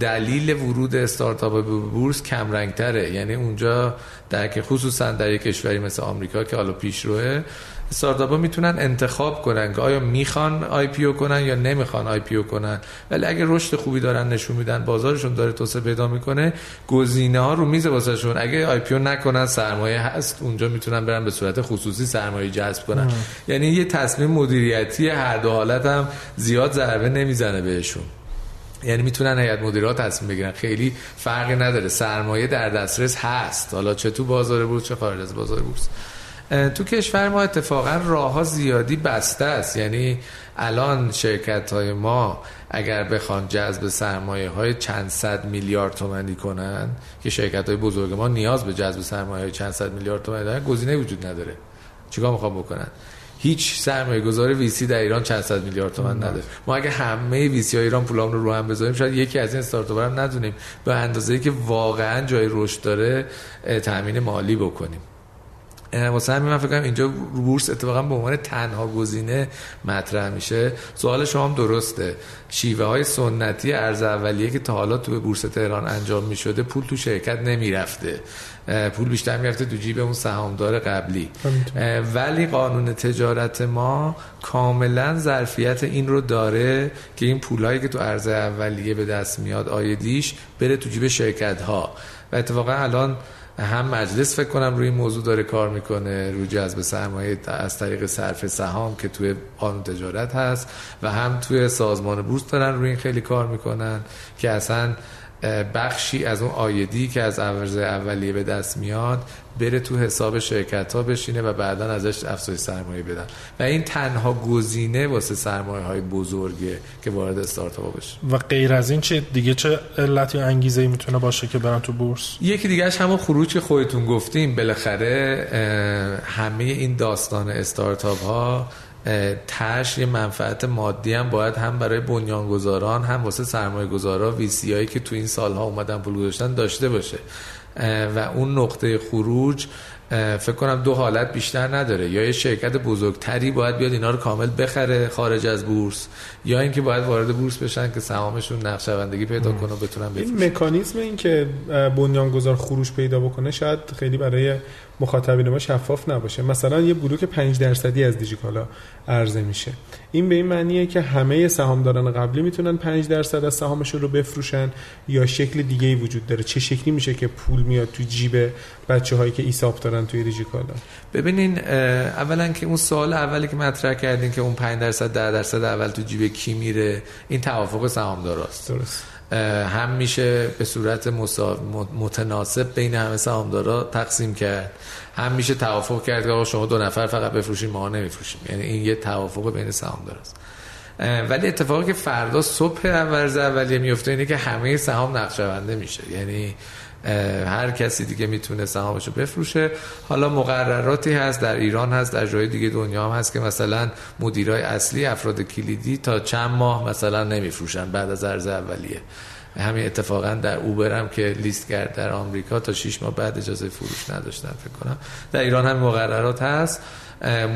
دلیل ورود استارتاپ به بورس کم رنگ تره یعنی اونجا در که خصوصا در یک کشوری مثل آمریکا که حالا پیشروه استارتاپ ها می‌تونن انتخاب کنن که آیا می‌خوان IPO کنن یا نمی‌خوان IPO کنن. ولی اگه رشد خوبی دارن نشون میدن بازارشون داره توسعه پیدا می‌کنه گزینه ها رو میز واسهشون. اگه IPO نکنن سرمایه هست اونجا می‌تونن برن به صورت خصوصی سرمایه جذب کنن. یعنی یه تصمیم مدیریتی هر دو حالت هم زیاد ضربه نمی‌زنه بهشون. یعنی می‌تونن هیئت مدیره تصمیم بگیرن. خیلی فرقی نداره. سرمایه در دسترس هست. حالا چه تو بازار بورس چه خارج از بازار بورس. تو کشور ما اتفاقا راه ها زیادی بسته است. یعنی الان شرکت های ما اگر بخوان جذب سرمایه های چند صد میلیارد تومانی کنن که شرکت های بزرگ ما نیاز به جذب سرمایه های چند صد میلیارد تومانی دارن گزینه وجود نداره. چیکار می‌خوام بکنن؟ هیچ سرمایه گذار ویسی در ایران چند صد میلیارد تومان نداره. ما اگه همه ویسی های ایران پولام رو رو هم بذاریم شاید یکی از این استارتاپ هم ندونیم. به اندازه که واقعا جای رشد داره تامین مالی بکنیم. واسه همین من فکر کنم اینجا بورس اتفاقا به عنوان تنها گزینه مطرح میشه. سوال شما هم درسته. شیوه های سنتی ارز اولیه که تا حالا تو بورس تهران انجام می‌شده پول تو شرکت نمی‌رفته. پول بیشتر می‌رفته تو جیب اون سهامدار قبلی. ولی قانون تجارت ما کاملا ظرفیت این رو داره که این پولایی که تو ارز اولیه به دست میاد آیدیش بره تو جیب شرکت ها و اتفاقا الان هم مجلس فکر کنم روی این موضوع داره کار می‌کنه روی جذب سرمایه از طریق صرف سهام که توی قانون تجارت هست و هم توی سازمان بورس دارن روی این خیلی کار می‌کنن که اصلا بخشی از اون آیدی که از ارز اولیه به دست میاد بره تو حساب شرکت ها بشینه و بعدا ازش افزایش سرمایه بدن. و این تنها گزینه واسه سرمایه های بزرگه که وارد استارتاپ بشه. و غیر از این چه دیگه چه علتی انگیزه ای می‌تونه باشه که برن تو بورس؟ یکی دیگهش همون خروج که خودتون گفتیم. بالاخره همه این داستان استارتاپ ها تش یه منفعت مادی هم باید هم برای بنیانگذاران هم واسه سرمایه گذارا ویسی هایی که تو این سالها اومدن پول گذاشتن داشته باشه. و اون نقطه خروج فکر کنم دو حالت بیشتر نداره. یا یه شرکت بزرگتری باید بیاد اینا رو کامل بخره خارج از بورس یا اینکه باید وارد بورس بشن که سهامشون نقشه‌بندی پیدا کنه و بتونن این مکانیزم این که بنیانگذار خروج پیدا بکنه شاید خیلی برای مخاطبین ما شفاف نباشه. مثلا یه بلوک 5 درصدی از دیجیکالا عرضه میشه. این به این معنیه که همه سهامداران قبلی می‌تونن 5 درصد از سهامشون رو بفروشن یا شکل دیگه ای وجود داره. چه شکلی میشه که پول میاد تو جیب بچه هایی که ایساب دارن؟ می‌کنن توی دیجیکالا ببینین اولا که اون سوال اولی که مطرح کردین که اون 5 درصد 10 درصد اول تو جیب کی میره این توافق سهامداراست. درست. هم میشه به صورت متناسب بین همه سهامدارا تقسیم کرد. هم میشه توافق کرد که آقا شما دو نفر فقط بفروشین ما نمیفروشیم. یعنی این یه توافق بین سهامداراست. ولی اتفاقی که فردا صبح اول اولیه میفته اینه که همه سهام نقشه‌بنده میشه. یعنی هر کسی دیگه می‌تونه سهامشو بفروشه. حالا مقرراتی هست در ایران هست در جای دیگه دنیا هم هست که مثلا مدیرای اصلی افراد کلیدی تا چند ماه مثلا نمیفروشن بعد از عرض اولیه. همین اتفاقا در اوبر هم که لیست کرد در آمریکا تا 6 ماه بعد اجازه فروش نداشتن فکر کنم. در ایران هم مقررات هست.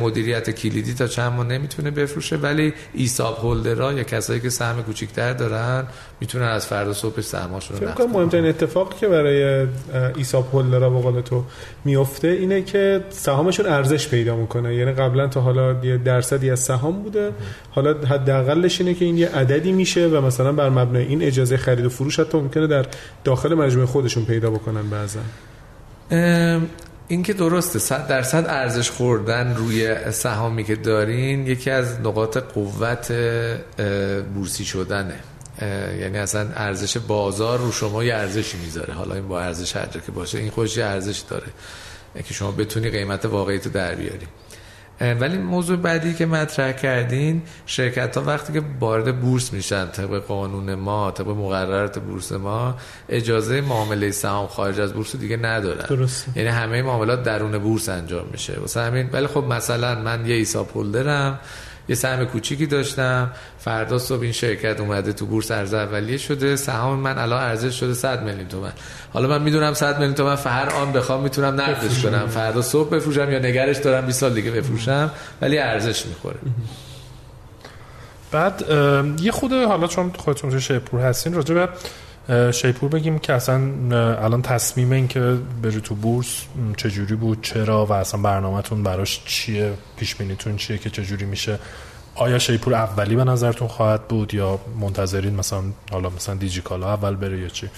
مدیریت کلیدی تا چند ماه نمی‌تونه بفروشه ولی ایساب هولدرها یا کسایی که سهم کوچیک‌تر دارن می‌تونن از فردا صبح سهماشون رو فکر مهمترین اتفاقی که برای ایساب هولدرها به قول تو میفته اینه که سهامشون ارزش پیدا می‌کنه. یعنی قبلا تا حالا یه درصدی از سهام بوده. حالا حداقلش اینه که این یه عددی میشه و مثلا بر مبنای این اجازه خرید و فروش حتی ممکنه در داخل مجموعه خودشون پیدا بکنن بعضا. این که درسته صد درصد ارزش خوردن روی سهامی که دارین یکی از نقاط قوت بورسی شدنه. یعنی اصلا ارزش بازار رو شما یه ارزشی می‌ذاره. حالا این با ارزش هر که باشه این خوشی ارزش داره. که شما بتونی قیمت واقعی تو در بیاری. ولی موضوع بعدی که مطرح کردین شرکت ها وقتی که وارد بورس میشن طبق قانون ما طبق مقررات بورس ما اجازه معامله سهام خارج از بورس دیگه ندارن درست. یعنی همه معاملات درون بورس انجام میشه واسه همین ولی خب مثلا من یه ایسا دارم یه سهم کوچیکی داشتم. فردا صبح این شرکت اومده تو بورس ارز اولیه شده. سهام من الان ارزش شده 100 میلیون تومن. حالا من می‌دونم 100 میلیون تومن هر آن بخوام می‌تونم نقدش کنم. فردا صبح بفروشم یا نگرش دارم 20 سال دیگه بفروشم ولی ارزش می‌خوره. بعد یه خود حالا چون خودتون شیپور هستین راجع به شیپور بگیم که اصلا الان تصمیم این که بری تو بورس چجوری بود چرا و اصلا برنامهتون براش چیه پیش بینیتون چیه که چجوری میشه؟ آیا شیپور اولی به نظرتون خواهد بود یا منتظرین مثلا حالا مثلا دیجیکالا اول بره یا چی؟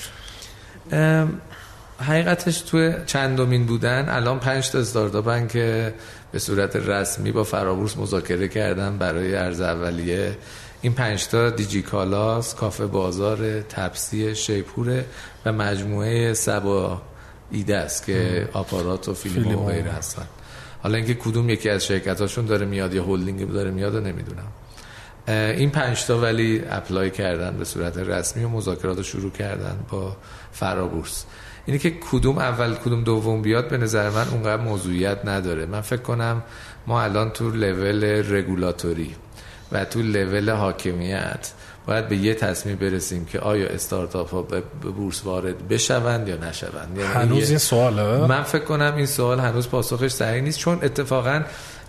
حقیقتش تو چندمین بودن الان پنج تا استارتاپن که به صورت رسمی با فرابورس مذاکره کردن برای ارز اولیه. این پنجتا دیجیکالاس کافه بازار تپسی شیپوره و مجموعه سبا ایده است که آپارات و فیلم, فیلم و غیره هستن. حالا اینکه کدوم یکی از شرکتاشون داره میاد یا هولدینگ داره میاد نمی‌دونم. این پنجتا ولی اپلای کردن به صورت رسمی و مذاکرات رو شروع کردن با فرابورس. اینی که کدوم اول کدوم دوم بیاد به نظر من اونقدر موضوعیت نداره. من فکر کنم ما الان تو لول رگولاتوری. و تو لول حاکمیت باید به یه تصمیم برسیم که آیا استارتاپ ها به بورس وارد بشوند یا نشوند. یعنی هنوز این سواله؟ من فکر کنم این سوال هنوز پاسخش صحیح نیست چون اتفاقا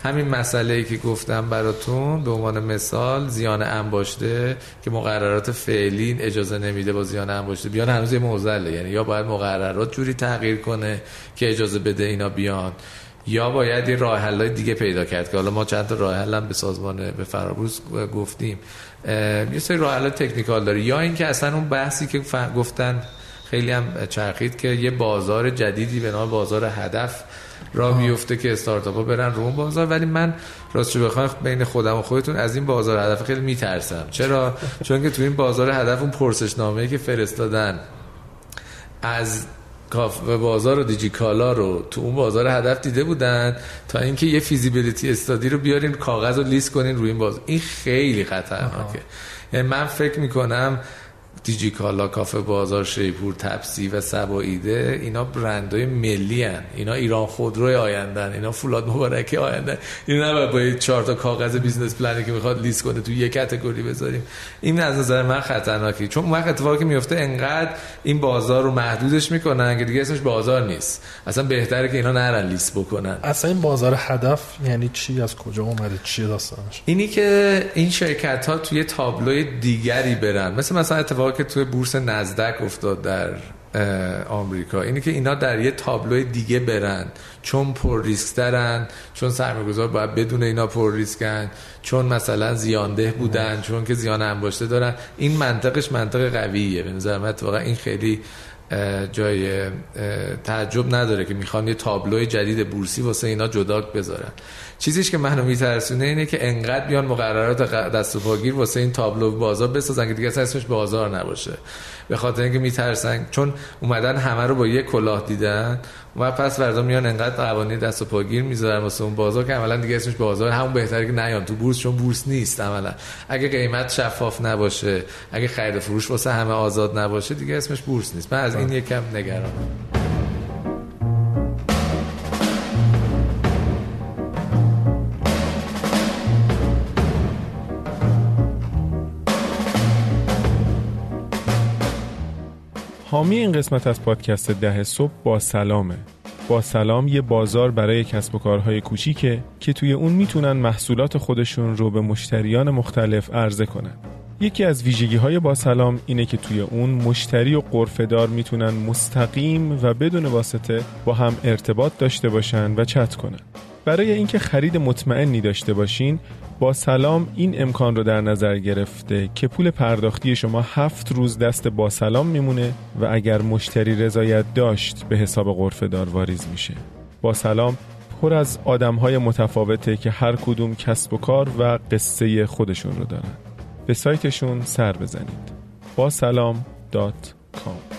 همین مسئله ای که گفتم براتون به عنوان مثال زیان انباشته که مقررات فعلی اجازه نمیده با زیان انباشته بیان هنوز یه موزله. یعنی یا باید مقررات جوری تغییر کنه که اجازه بده اینا بیان. یا باید یه راه حل دیگه پیدا کرد که حالا ما چند تا راه حل به سازمان به فرابورس گفتیم. یه سری راه حل تکنیکال داره. یا اینکه اصلا اون بحثی که گفتن خیلی هم چرخید که یه بازار جدیدی به نام بازار هدف را بیفته که استارتاپ ها برن رو اون بازار. ولی من راستش بخوام بین خودم و خودتون از این بازار هدف خیلی میترسم. چرا؟ چون که تو این بازار هدف اون پرسشنامه که فرستادن از کافه بازار و دیجیکالا رو تو اون بازار هدف دیده بودن تا اینکه یه فیزیبیلیتی استادی رو بیارین کاغذ رو لیست کنین روی این بازار این خیلی خطرناکه. یعنی من فکر می‌کنم دیجیکالا کافه بازار شیپور تپسی و سباییده اینا برندهای ملی هن. اینا ایران خودروی آیندن اینا فولاد مبارکی آیندن اینا نباید با چهار تا کاغذ business plan ی که می‌خواد لیست کنه تو یک category بذاریم. این از نظر من خطرناکه. چون وقت اتفاقی که میفته انقدر این بازار رو محدودش می‌کنن که دیگه اسمش بازار نیست. اصلا بهتره که اینا نرن لیست بکنن. اصلا این بازار هدف یعنی چی؟ از کجا اومده؟ چی داستانش؟ اینی که این شرکت ها توی تابلوی دیگری برن. مثل مثلا اتفاقی که توی بورس نزدک افتاد در آمریکا. اینه که اینا در یه تابلوی دیگه برن. چون پر ریسک دارن چون سرمایه‌گذار باید بدون اینا پر ریسکن چون مثلا زیانده بودن چون که زیان انباشته دارن. این منطقش منطق قویه. به نظر من واقعا این خیلی جای تعجب نداره که می‌خوان یه تابلو جدید بورسی واسه اینا جدا بذارن. چیزیش که منو میترسونه اینه که انقدر بیان مقررات دست و پاگیر واسه این تابلو بازار بسازن که دیگه اسمش بازار نباشه. به خاطر اینکه میترسن. چون اومدن همه رو با یه کلاه دیدن و پس فردا میان انقدر قوانین دست و پاگیر می‌ذارن واسه اون بازار که عملا دیگه اسمش بازار همون بهتره که نیان تو بورس چون بورس نیست عملا. اگه قیمت شفاف نباشه اگه خرید فروش واسه همه آزاد نباشه دیگه اسمش بورس نیست. من از این یکم نگرانم. حامی این قسمت از پادکست ده صبح با سلامه. با سلام یه بازار برای کسب و کارهای کوچیکه که توی اون می‌تونن محصولات خودشون رو به مشتریان مختلف عرضه کنن. یکی از ویژگی های با سلام اینه که توی اون مشتری و قرفدار می‌تونن مستقیم و بدون واسطه با هم ارتباط داشته باشن و چت کنن. برای اینکه خرید مطمئنی داشته باشین با سلام این امکان رو در نظر گرفته که پول پرداختی شما هفت روز دست با سلام میمونه و اگر مشتری رضایت داشت به حساب غرفه دار واریز میشه. با سلام پر از آدم های متفاوته که هر کدوم کسب و کار و قصه خودشون رو دارن. به سایتشون سر بزنید. با سلام دات کام.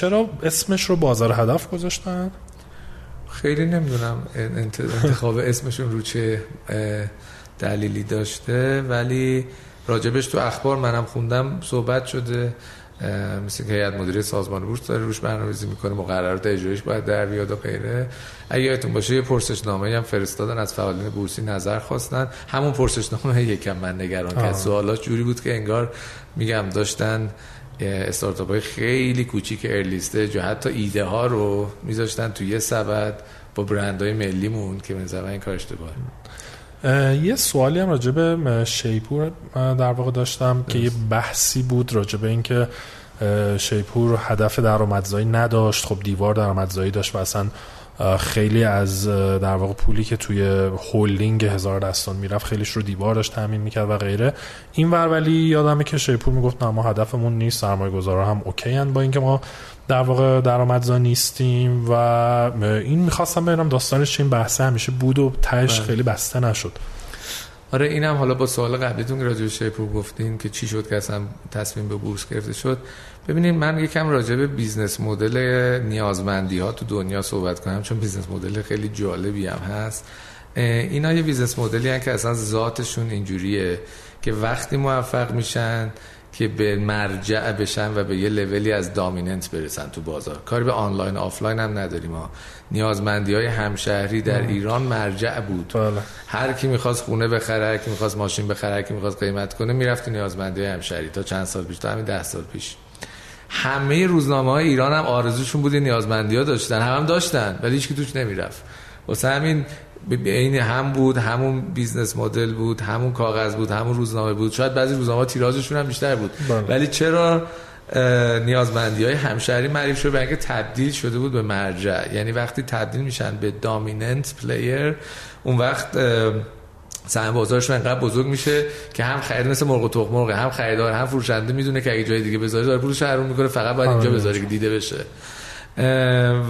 چرا اسمش رو بازار هدف گذاشتن؟ خیلی نمی‌دونم. انتخاب اسمشون رو چه دلیلی داشته ولی راجبش تو اخبار منم خوندم صحبت شده مثل که هیئت مدیره سازمان بورس داره روش برنامه‌ریزی می‌کنه مقررات اجرایش باید در بیاد و غیره. اگه یادتون باشه یه پرسشنامه هم فرستادن از فعالین بورسی نظر خواستن. همون پرسشنامه یکم من نگران کرد سوالات جوری بود که انگار میگم داشتن استارتاپ های خیلی کوچیک ارلیسته یا حتی ایده ها رو میذاشتن توی یه سبد با برند های ملیمون که من این کار اشتباهه. یه سوالی هم راجع به شیپور در واقع داشتم که یه بحثی بود راجع به اینکه شیپور هدف درآمدزایی نداشت. خب دیوار درآمدزایی داشت و اصلا خیلی از در واقع پولی که توی هولینگ هزار دستان می‌رفت خیلیش رو دیوار داشت تامین می‌کرد و غیره. این ور ولی یادمه که شیپور می‌گفت نه ما هدفمون نیست سرمایه گذارا هم OK هن با اینکه ما در واقع درآمدزا نیستیم و این می‌خواستم ببینم داستانش این بحثه همیشه بود و تش بله. خیلی بسته نشد. آره اینم حالا با سوال قبلیتون که راجع به شیپور گفتین که چی شد که اصلا تصمیم به بورس گرفته شد. ببینید من یکم راجع به business model نیازمندی ها تو دنیا صحبت کنم چون business model خیلی جالبی هم هست. اینا یه business model ی هست که اصلا ذاتشون اینجوریه که وقتی موفق میشن که یه مرجع بشن و به یه لولی از dominance برسن تو بازار. کاری به آنلاین آفلاین هم نداریم ها نیازمندی های همشهری در ایران مرجع بود. بله. هر کی می‌خواست خونه بخره هر کی می‌خواست ماشین بخره هر کی می‌خواست قیمت کنه می‌رفت نیازمندی های همشهری تا چند سال پیش تا همین ده سال پیش. همه روزنامه های ایران هم آرزوشون بود نیازمندی ها داشتن. هم, هم داشتن ولی هیچ توش نمی‌رفت. واسه همین این هم بود همون business model بود همون کاغذ بود همون روزنامه بود. شاید بعضی روزنامه تیراژشون هم بیشتر بود. بله. ولی چرا نیازمندی های همشهری معروف شده برای تبدیل شده بود به مرجع. یعنی وقتی تبدیل میشن به dominant player اون وقت سهم بازارشون انقدر بزرگ میشه که هم خرید مثل مرغ و تخم مرغ هم خریدار هم فروشنده می‌دونه که اگه جای دیگه بذاره داره پولش رو می‌کنه فقط باید اینجا آره. بذاره که دیده بشه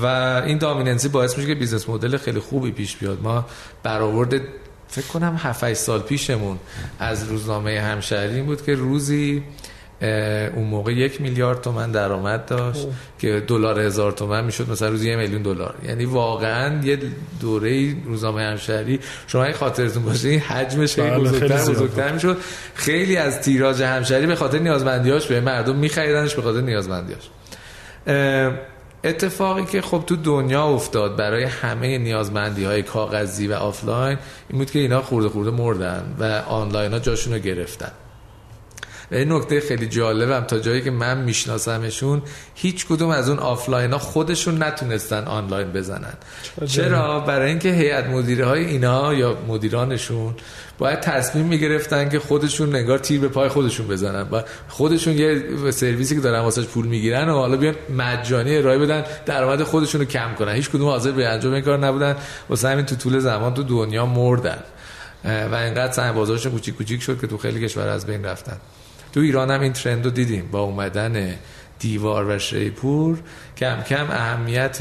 و این dominancy باعث میشه که business model خیلی خوبی پیش بیاد ما برآورد فکر کنم 7 سال پیشمون از روزنامه همشهری بود که روزی اون موقع یک میلیارد تومن درآمد داشت که دلار هزار تومن می‌شد مثلا روزی یه میلیون دلار. یعنی واقعا یه دوره روزنامه همشهری. شما این خاطرتون باشه این حجمش خیلی بله، بزرگتر بزرگتر می‌شد. خیلی از تیراژ همشهری به خاطر نیازمندیاش به مردم میخریدنش به خاطر نیازمندیاش اتفاقی که خب تو دنیا افتاد برای همه نیازمندی های کاغذی و آفلاین این بود که اینا خورده خورده مردن و آنلاین ها جاشون رو گرفتن. این نکته خیلی جالبم تا جایی که من میشناسمشون هیچ کدوم از اون آفلاین ها خودشون نتونستن آنلاین بزنن. چرا؟ برای اینکه هیئت مدیره های اینا یا مدیرانشون باید تصمیم می‌گرفتن که خودشون انگار تیر به پای خودشون بزنن و خودشون یه سرویسی که دارن واسش پول می‌گیرن و حالا بیان مجانی ارائه بدن درآمد خودشون رو کم کنن. هیچ کدوم حاضر به انجام این کار نبودن. واسه همین تو طول زمان تو دنیا مردن. و اینقدر سهم بازارشون کوچیک کوچیک شد که تو خیلی کشور از بین رفتن. تو ایران هم این ترند رو دیدیم با اومدن دیوار و شیپور. کم کم اهمیت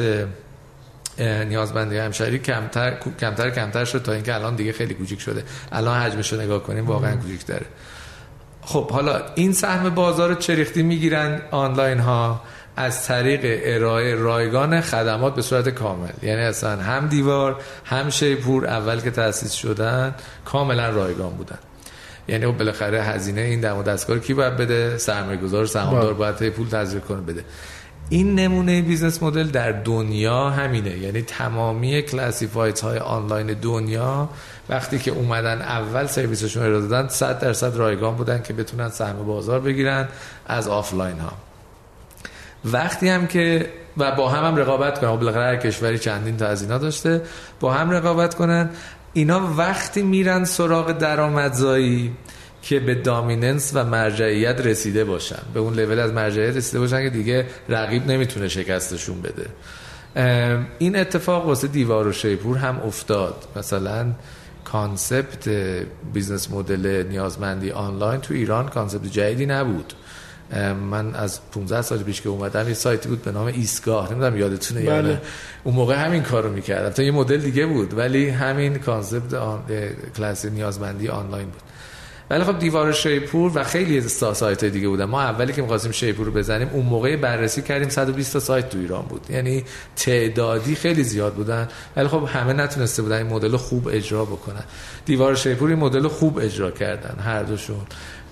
نیازمندی همشهری کمتر کمتر کمتر شد تا اینکه الان دیگه خیلی کوچیک شده. الان حجمش رو نگاه کنیم واقعا کوچیک داره خب حالا این سهم بازار چجوری می‌گیرن آنلاین ها از طریق ارائه رایگان خدمات به صورت کامل. یعنی اصلا هم دیوار هم شیپور اول که تأسیس شدن کاملا رایگان بودن. یعنی خب بالاخره هزینه این دم و دستگاه کی باید بده؟ سرمایه گذار سهامدار باید پول تزریق کنه بده. این نمونه business model در دنیا همینه. یعنی تمامی classified های آنلاین دنیا وقتی که اومدن اول سرویسشون رو دادن 100 درصد رایگان بودن که بتونن سهم بازار بگیرن از آفلاین ها وقتی هم که و با هم هم رقابت کنن. بالاخره هر کشوری چندین تا از اینا داشته با هم رقابت کنن. اینا وقتی میرن سراغ درآمدزایی که به دامیننس و مرجعیت رسیده باشن. به اون لول از مرجعیت رسیده باشن که دیگه رقیب نمی‌تونه شکستشون بده. این اتفاق واسه دیوار و شیپور هم افتاد. مثلا concept business model نیازمندی آنلاین تو ایران concept جدیدی نبود. من از 15 سال پیش که اومدم یه سایتی بود به نام ایستگاه. نمی‌دونم یادتونه بله. یاده اون موقع همین کارو می‌کردم. تا یه مدل دیگه بود ولی همین concept آن... کلاس نیازمندی آنلاین بود. ولی خب دیوار شیپور و خیلی سایت دیگه بودن. ما اولی که می‌خواستیم شیپور رو بزنیم اون موقع بررسی کردیم 120 تا سایت تو ایران بود. یعنی تعدادی خیلی زیاد بودن. ولی خب همه نتونسته بودن این مدل خوب اجرا بکنن. دیوار شیپور این مدل خوب اجرا کردن هر دوشون.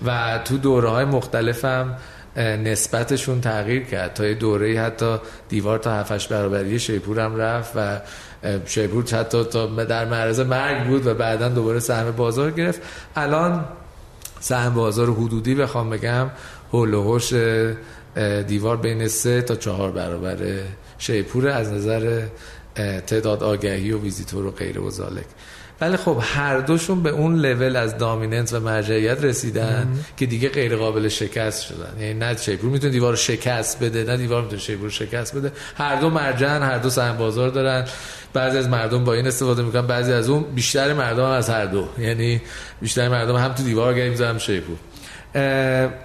و تو دوره های مختلفم نسبتشون تغییر کرد. تا یه دوره حتی دیوار تا 7 برابری شیپور هم رفت و شیپور حتی تا در معرض مرگ بود و بعدا دوباره سهم بازار گرفت. الان سهم بازار حدودی بخوام بگم هول و دیوار بین سه تا چهار برابر شیپور از نظر تعداد آگهی و ویزیتور و غیر و زالک ولی خب هر دوشون به اون لول از دامیننت و مرجعیت رسیدن که دیگه غیر قابل شکست شدن. یعنی نه شیپور می‌تونه دیوار شکست بده نه دیوار می‌تونه شیپور شکست بده. هر دو مرجعن هر دو سهم بازار دارن. بعضی از مردم با این استفاده می‌کنن بعضی از اون بیشتر مردم هم از هر دو. یعنی بیشتر مردم هم تو دیوار گریم زدن شیپور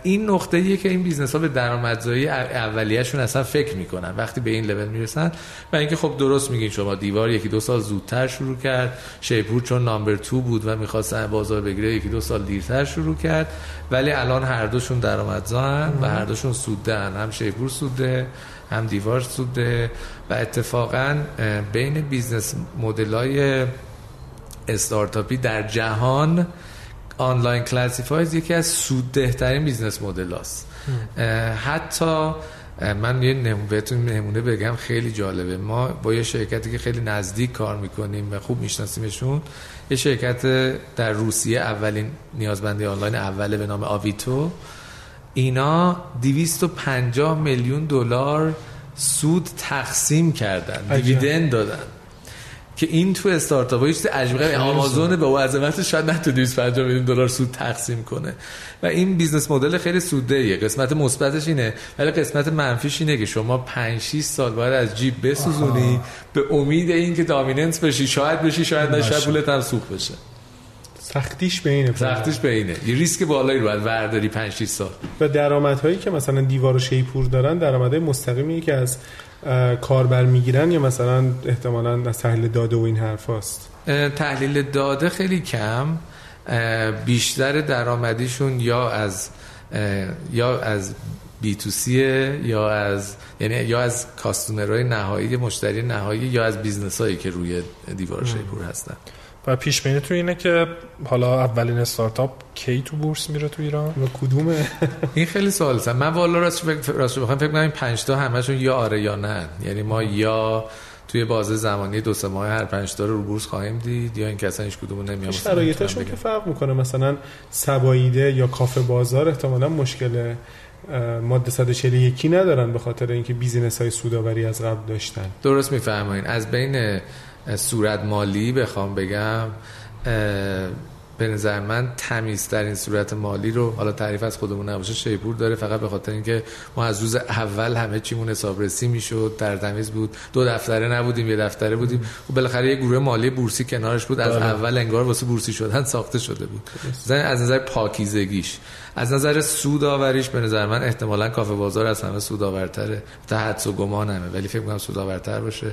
این نقطه ایه که این business ها به درآمدزایی اولیه‌شون اصلا فکر می‌کنن. وقتی به این لول می‌رسن و اینکه خب درست میگین شما دیوار یکی دو سال زودتر شروع کرد شیپور چون number two بود و می‌خواست بازار بگیره یکی دو سال دیرتر شروع کرد. ولی الان هر دوشون درآمدزا و هر دوشون سودده هم شیپور سودده هم دیوار سودده و اتفاقا بین business مدل های استارتاپی در جهان online classifieds یکی از سودده ترین business model هست حتی من یه نمونه بهتون نمونه بگم خیلی جالبه. ما با یه شرکتی که خیلی نزدیک کار می‌کنیم و خوب میشناسیمشون یه شرکت در روسیه اولین نیازمندی آنلاین اوله به نام آویتو. اینا 250 میلیون دلار سود تقسیم کردن dividend دادن. که این تو استارتاپ های چیز عجیبه. آمازون به عظمت شاید نتونه 250 میلیون دلار سود تقسیم کنه. و این business model خیلی سوددهیه قسمت مثبتش اینه ولی قسمت منفیش اینه که شما 5 6 سال باید از جیب بسوزونی به امید اینکه dominance بشی. شاید بشی شاید شاید پولت هم سوخت بشه. سختیش به اینه. سختیش به اینه. یه ریسک بالایی رو باید ورداری 5 6 سال. و درآمدهایی که مثلا دیوار و شیپور دارن درآمدهای مستقیمی که از کاربر می‌گیرن یا مثلا احتمالا از تحلیل داده و این حرف هست تحلیل داده خیلی کم. بیشتر درآمدیشون یا از یا از بی تو سیه یا از یعنی یا از customer های نهایی مشتری نهایی یا از business هایی که روی دیوار شیپور هستن. و پیش بینی تو اینه که حالا اولین استارتاپ کی تو بورس میره تو ایران؟ و کدومه؟ این خیلی سوال سن من والا راست راست بخوام فکر کنم این 5 تا همشون یا آره یا نه. یعنی ما یا توی بازه زمانی دو سه ماه هر پنج تا رو بورس خواهیم دید یا این اصلا هیچ کدوم نمیان شرایطشون که فرق می‌کنه. مثلا سبا ایده یا کافه بازار احتمالا مشکل ماده 141 ندارن به خاطر اینکه business های سوداوری از قبل داشتن. درست میفرمایید از بین صورت مالی بخوام بگم به نظر من تمیزترین صورت مالی رو حالا تعریف از خودمون نباشه شیپور داره. فقط به خاطر اینکه ما از روز اول همه چیمون حسابرسی می‌شد در تمیز بود. دو دفتره نبودیم یه دفتره بودیم. و خب بالاخره یه گروه مالی بورسی کنارش بود. از بله. اول انگار واسه بورسی شدن ساخته شده بود. از نظر پاکیزگیش. از نظر سودآوریش به نظر من احتمالا کافه بازار از همه سودآورتره. تا حدس و گمانمه ولی فکر کنم سودآورتر باشه.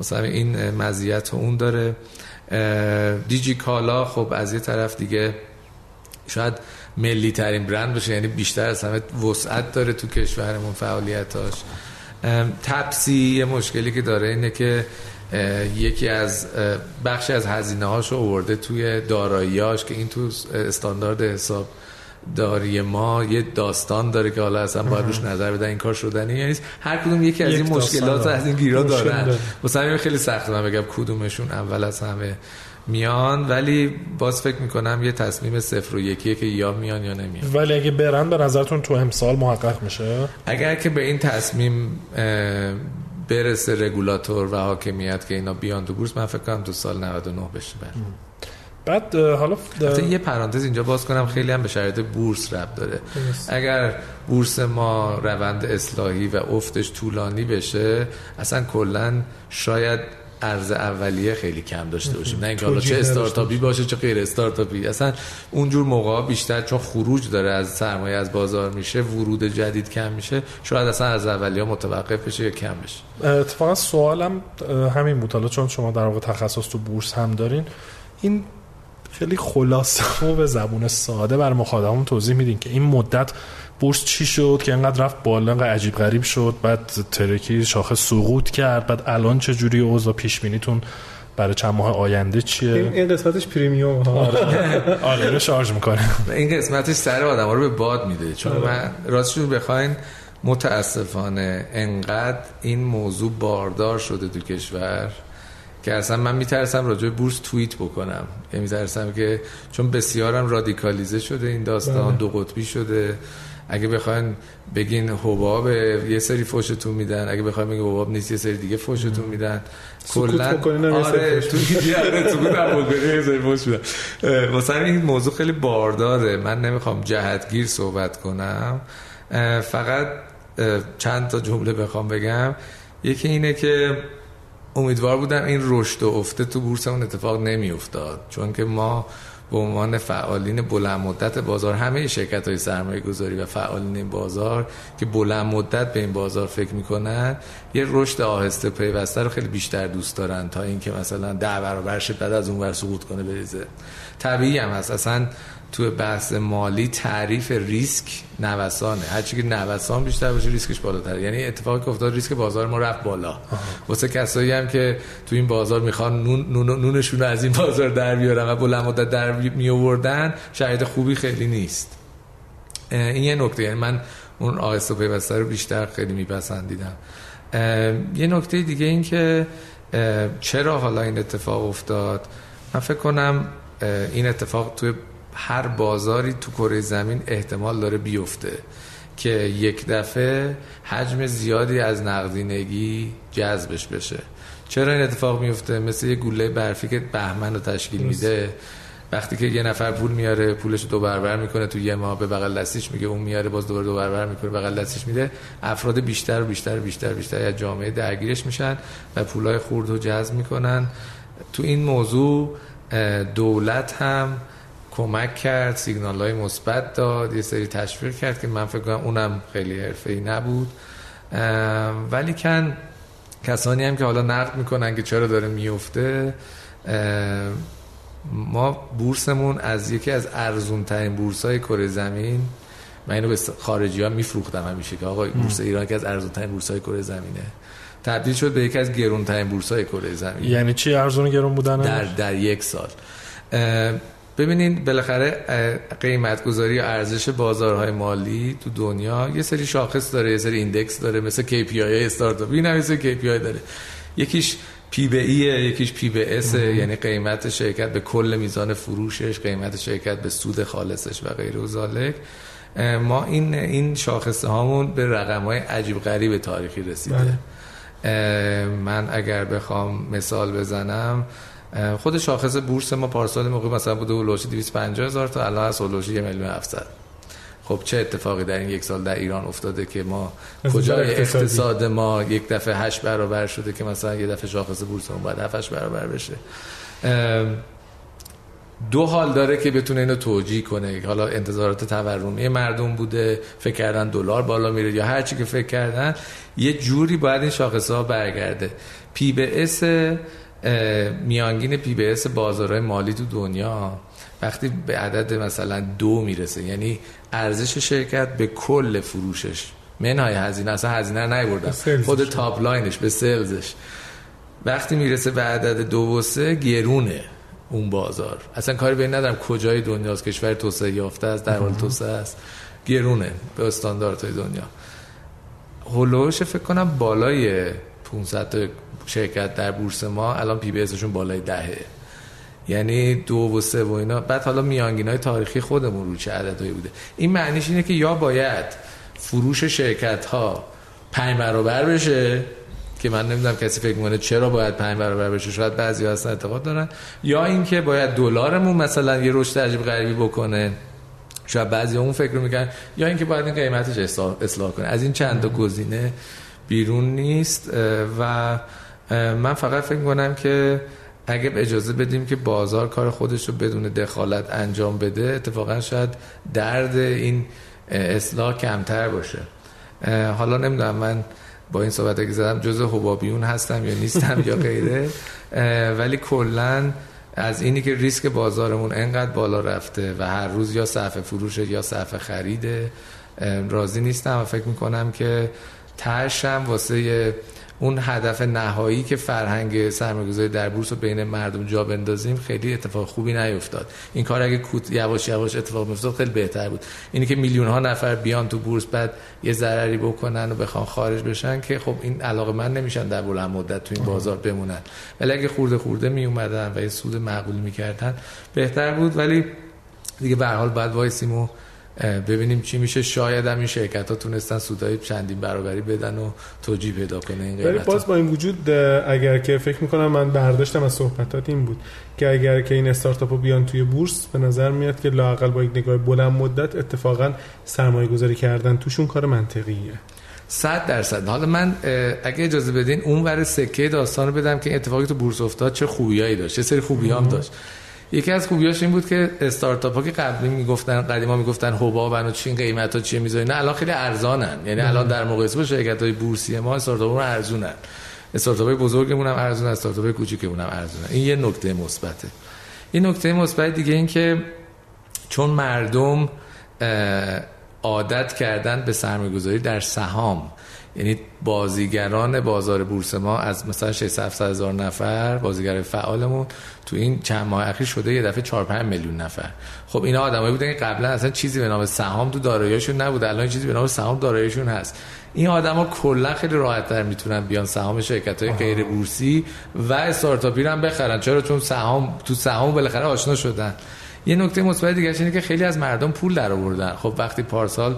مثلا این مزیت اون داره. دیجی کالا خب از یه طرف دیگه شاید ملی ترین برند باشه یعنی بیشتر از همه وسعت داره تو کشورمون فعالیتاش. تپسی یه مشکلی که داره اینه که یکی از بخشی از هزینه هاشو آورده توی داراییاش که این تو استاندارد حساب داری ما یه داستان داره که حالا اصلا باید روش نظر بدن این کار شدنی یعنی هر کدوم یکی از این مشکلات از این گیرا دارن. مثلا خیلی سخته من بگم کدومشون اول از همه میان ولی باز فکر می‌کنم یه تصمیم صفر و یکیه که یا میان یا نمیان. ولی اگه برن به نظرتون تو امسال محقق میشه؟ اگر که به این تصمیم برسه رگولاتور و حاکمیت که اینا بیان تو بورس من فکر کنم تو سال 99 بشه بر. بعد حالا یه پرانتز اینجا باز کنم خیلی هم به شرایط بورس رب داره. اگر بورس ما روند اصلاحی و افتش طولانی بشه اصلا کلا شاید ارز اولیه خیلی کم داشته باشیم. نه اینکه حالا چه استارتاپی باشه چه غیر استارتاپی. اصلا اونجور موقع بیشتر چون خروج داره از سرمایه از بازار میشه ورود جدید کم میشه شاید اصلا از اولیه متوقف بشه یا کم بشه. اتفاقا سوالم همین بود. حالا چون شما در واقع تخصص تو بورس هم دارین این خیلی خلاصه و به زبون ساده بر مخاطبمون توضیح میدین که این مدت بورس چی شد؟ که اینقدر رفت بالا اینقدر عجیب غریب شد. بعد ترکی شاخه سقوط کرد. بعد الان چه جوری اوضاع پیش بینیتون برای چند ماه آینده چیه؟ این قسمتش پریمیوم ها. آره. آره شارژ می‌کنه. این قسمتش سر آدم رو به باد میده. چون آره. من راستش بخواین متاسفانه انقدر این موضوع باردار شده تو کشور. که اصلا من میترسم راجع به بورس توییت بکنم. یعنی میترسم که چون بسیارم رادیکالیزه شده این داستان بله. دو قطبی شده. اگه بخواین بگین حباب یه سری فوشتون میدن. اگه بخواین بگین حباب نیست یه سری دیگه فوشتون میدن. کلا آره تو آره این موضوع خیلی بارداره. من نمی‌خوام جهتگیر صحبت کنم. فقط چند تا جمله بخوام بگم. یکی اینه که امیدوار بودم این رشد و افته تو بورسمون اتفاق نمی افتاد چون که ما به عنوان فعالین بلند مدت بازار همه شرکت های سرمایه گذاری و فعالین بازار که بلند مدت به این بازار فکر می‌کنن یه رشد آهسته پیوسته رو خیلی بیشتر دوست دارن تا اینکه مثلا ده برابر بعد از اون ور سقوط کنه بریزه. طبیعی هم هست. اصلا تو بحث مالی تعریف ریسک نوسانه. هرچی که نوسان بیشتر باشه ریسکش بالاتره یعنی اتفاقی که افتاد ریسک بازار ما رفت بالا. واسه کسایی هم که تو این بازار می‌خوان نون نونشون رو از این بازار در بیارن و بلند مدت در می آوردن شرایط خوبی خیلی نیست. این یه نکته. یعنی من اون آهسته پیوسته رو بیشتر خیلی میپسندیدم. یه نکته دیگه این که چرا حالا این اتفاق افتاد؟ من فکر کنم این اتفاق توی هر بازاری تو کره زمین احتمال داره بیفته که یک دفعه حجم زیادی از نقدینگی جذبش بشه. چرا این اتفاق میفته؟ مثل یه گوله برفی که بهمن رو تشکیل میده. وقتی که یه نفر پول میاره پولش دو برابر می‌کنه تو یه ماه به بغل دستیش میگه اون میاره باز دوباره دو برابر می‌کنه بغل دستش میده. افراد بیشتر و بیشتر و بیشتر بیشتر از جامعه درگیرش میشن و پولای خورد رو جذب می‌کنن. تو این موضوع دولت هم کمک کرد سیگنال های مثبت داد یه سری تشویق کرد که من فکر کنم اونم خیلی حرفه‌ای نبود. ولی کن کسانی هم که حالا نقد می‌کنن که چرا داره میفته ما بورسمون از یکی از ارزون ترین بورس های کره زمین من اینو به خارجی ها میفروختم همیشه که آقا بورس ایران که از ارزون ترین بورس های کره زمینه. تبدیل شد به یکی از گرون ترین بورس های کره زمین. یعنی چی ارزون گرون بودن در در یک سال. ببینید بالاخره قیمت گذاری و ارزش بازارهای مالی تو دنیا یه سری شاخص داره یه سری index داره مثل KPI استارتاپ این هم KPI داره. یکیش P به E ئه یکیش P به S یعنی قیمت شرکت به کل میزان فروشش قیمت شرکت به سود خالصش و غیر و ذالک. ما این این شاخصه هامون به رقم های عجیب غریب تاریخی رسیده. بله. من اگر بخوام مثال بزنم خود شاخص بورس ما پارسال موقع مثلا بوده اولوش 250 هزار تا الان هست اولوش 1 میلیون 700 خب چه اتفاقی در این یک سال در ایران افتاده که ما کجای اقتصاد ما یک دفعه هشت برابر شده که مثلا یه دفعه شاخص بورسمون باید هفتش برابر بشه. دو حال داره که بتونه اینو توجیه کنه. حالا انتظارات تورمی مردم بوده فکر کردن دلار بالا میره یا هر چی که فکر کردن یه جوری باید این شاخص ها برگرده. P به S میانگین P به S بازارهای مالی تو دنیا وقتی به عدد مثلا دو می‌رسه یعنی ارزش شرکت به کل فروشش. منهای هزینه اصلا هزینه نیوردن. خود top line ش به sales ش وقتی می‌رسه به عدد دو و سه گرونه اون بازار. اصلا کاری به این ندارم کجای دنیاست کشور توسعه یافته است در حال توسعه است. گرونه به استانداردهای دنیا. هلوش فکر کنم بالای 500 شرکت در بورس ما الان پی بی اسشون بالای دهه. یعنی دو و سه و اینا. بعد حالا میانگین های تاریخی خودمون رو چه عددهایی بوده؟ این معنیش اینه که یا باید فروش شرکت ها پنج برابر بشه که من نمی‌دونم کسی فکر می‌کنه چرا باید پنج برابر بشه شاید بعضی هستن اعتقاد دارن. یا اینکه باید دلارمون مثلا یه رشد عجیب غریبی بکنه. شاید بعضی اون فکر رو می‌کنن یا اینکه باید این قیمتش اصلاح کنه. از این چند تا گزینه بیرون نیست و من فقط فکر کنم که اگه اجازه بدیم که بازار کار خودش رو بدون دخالت انجام بده اتفاقا شاید درد این اصلاح کمتر باشه. حالا نمی‌دونم من با این صحبت که زدم جز حبابیون هستم یا نیستم یا غیره. ولی کلا از اینی که ریسک بازارمون انقدر بالا رفته و هر روز یا صفحه فروش یا صفحه خریده راضی نیستم و فکر می‌کنم که ترشم واسه اون هدف نهایی که فرهنگ سرمایه‌گذاری در بورس رو بین مردم جا بندازیم خیلی اتفاق خوبی نیفتاد. این کار اگه کوت یواش یواش اتفاق میافتاد خیلی بهتر بود. اینی که میلیون ها نفر بیان تو بورس بعد یه ضرری بکنن و بخوان خارج بشن که خب این علاقه من نمیشن در بلند مدت تو این بازار بمونن. ولی اگه خورده خورده می اومدن و یه سود معقولی می‌کردن بهتر بود. ولی دیگه به هر حال بعد وایسیم و ببینیم چی میشه. شاید هم این شرکت ها تونستن سودای چندین برابری بدن و توجیه پیدا کنه این ولی باز با این وجود اگر که فکر می‌کنم من برداشتم از صحبتات این بود که اگر که این استارتاپ ها بیان توی بورس به نظر میاد که لاقل با یک نگاه بلند مدت اتفاقا سرمایه گذاری کردن توشون کار منطقیه. صد درصد. حالا من اگه اجازه بدین اون ور سکه داستان رو بدم که اتفاقی تو بورس افتاد چه خوبیایی داشت چه سری خوبی هم داشت. یکی از خوبیاش این بود که استارتاپ ها که قبلی می‌گفتن قدیما می‌گفتن حباب و چین قیمت ها چیه نه الان خیلی ارزانن. یعنی الان در مقایسه با شرکت های بورسی ما استارتاپ ها ارزونن. استارتاپ های بزرگمون هم ارزون استارتاپ های کوچیکمون هم ارزونن. این یه نکته مثبته. این نکته مثبت دیگه این که چون مردم عادت کردن به سرمایه‌گذاری در سهام یعنی بازیگران بازار بورس ما از مثلا 600 هزار نفر بازیگر فعالمون تو این چند ماه اخیر شده یه دفعه 4 5 میلیون نفر. خب اینا آدمایی بودن که قبلا اصلا چیزی به نام سهام تو داراییشون نبود الان چیزی به نام سهام داراییشون هست. این آدما کلا خیلی راحت تر می‌تونن بیان سهام شرکت های غیر بورسی و استارتاپی رو هم بخرن. چرا؟ چون سهام تو سهام بالاخره آشنا شدن. یه نکته مثبت دیگه اینه که خیلی از مردم پول در آوردن. خب وقتی پارسال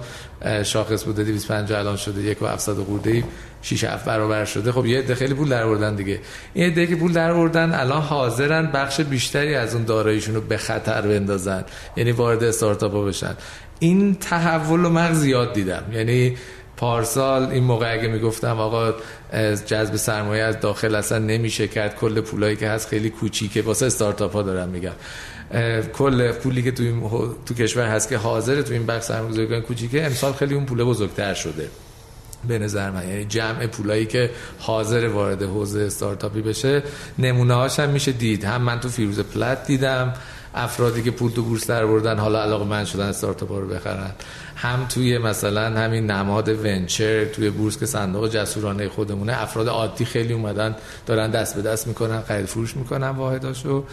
شاخص بوده 250 الان شده یک و 700 خورده 6 7 برابر شده. خب یه عده خیلی پول در آوردن دیگه. این عده که پول در آوردن الان حاضرن بخش بیشتری از اون داراییشون رو به خطر بندازن. یعنی وارد استارتاپ بشن. این تحول رو من زیاد دیدم. یعنی پارسال این موقع اگه می‌گفتم آقا جذب سرمایه از داخل اصلا نمیشه کرد. کل پولایی که هست خیلی کوچیکه. واسه استارتاپ ها دارم میگم. کل پولی که تو تو کشور هست که حاضر تو این بخش سرمایه‌گذاری کنه کوچیکه امسال خیلی اون پول بزرگتر شده. به نظر من. یعنی جمع پولایی که حاضر وارد حوزه استارتاپی بشه نمونه هاش هم میشه دید. هم من تو فیروز پلت دیدم افرادی که پول تو بورس در بردن حالا علاقه من شدن استارتاپ رو بخرن. هم توی مثلا همین نماد ونچر توی بورس که صندوق جسورانه خودمونه افراد عادی خیلی اومدن دارن دست به دست می‌کنن خرید فروش می‌کنن واحداشو.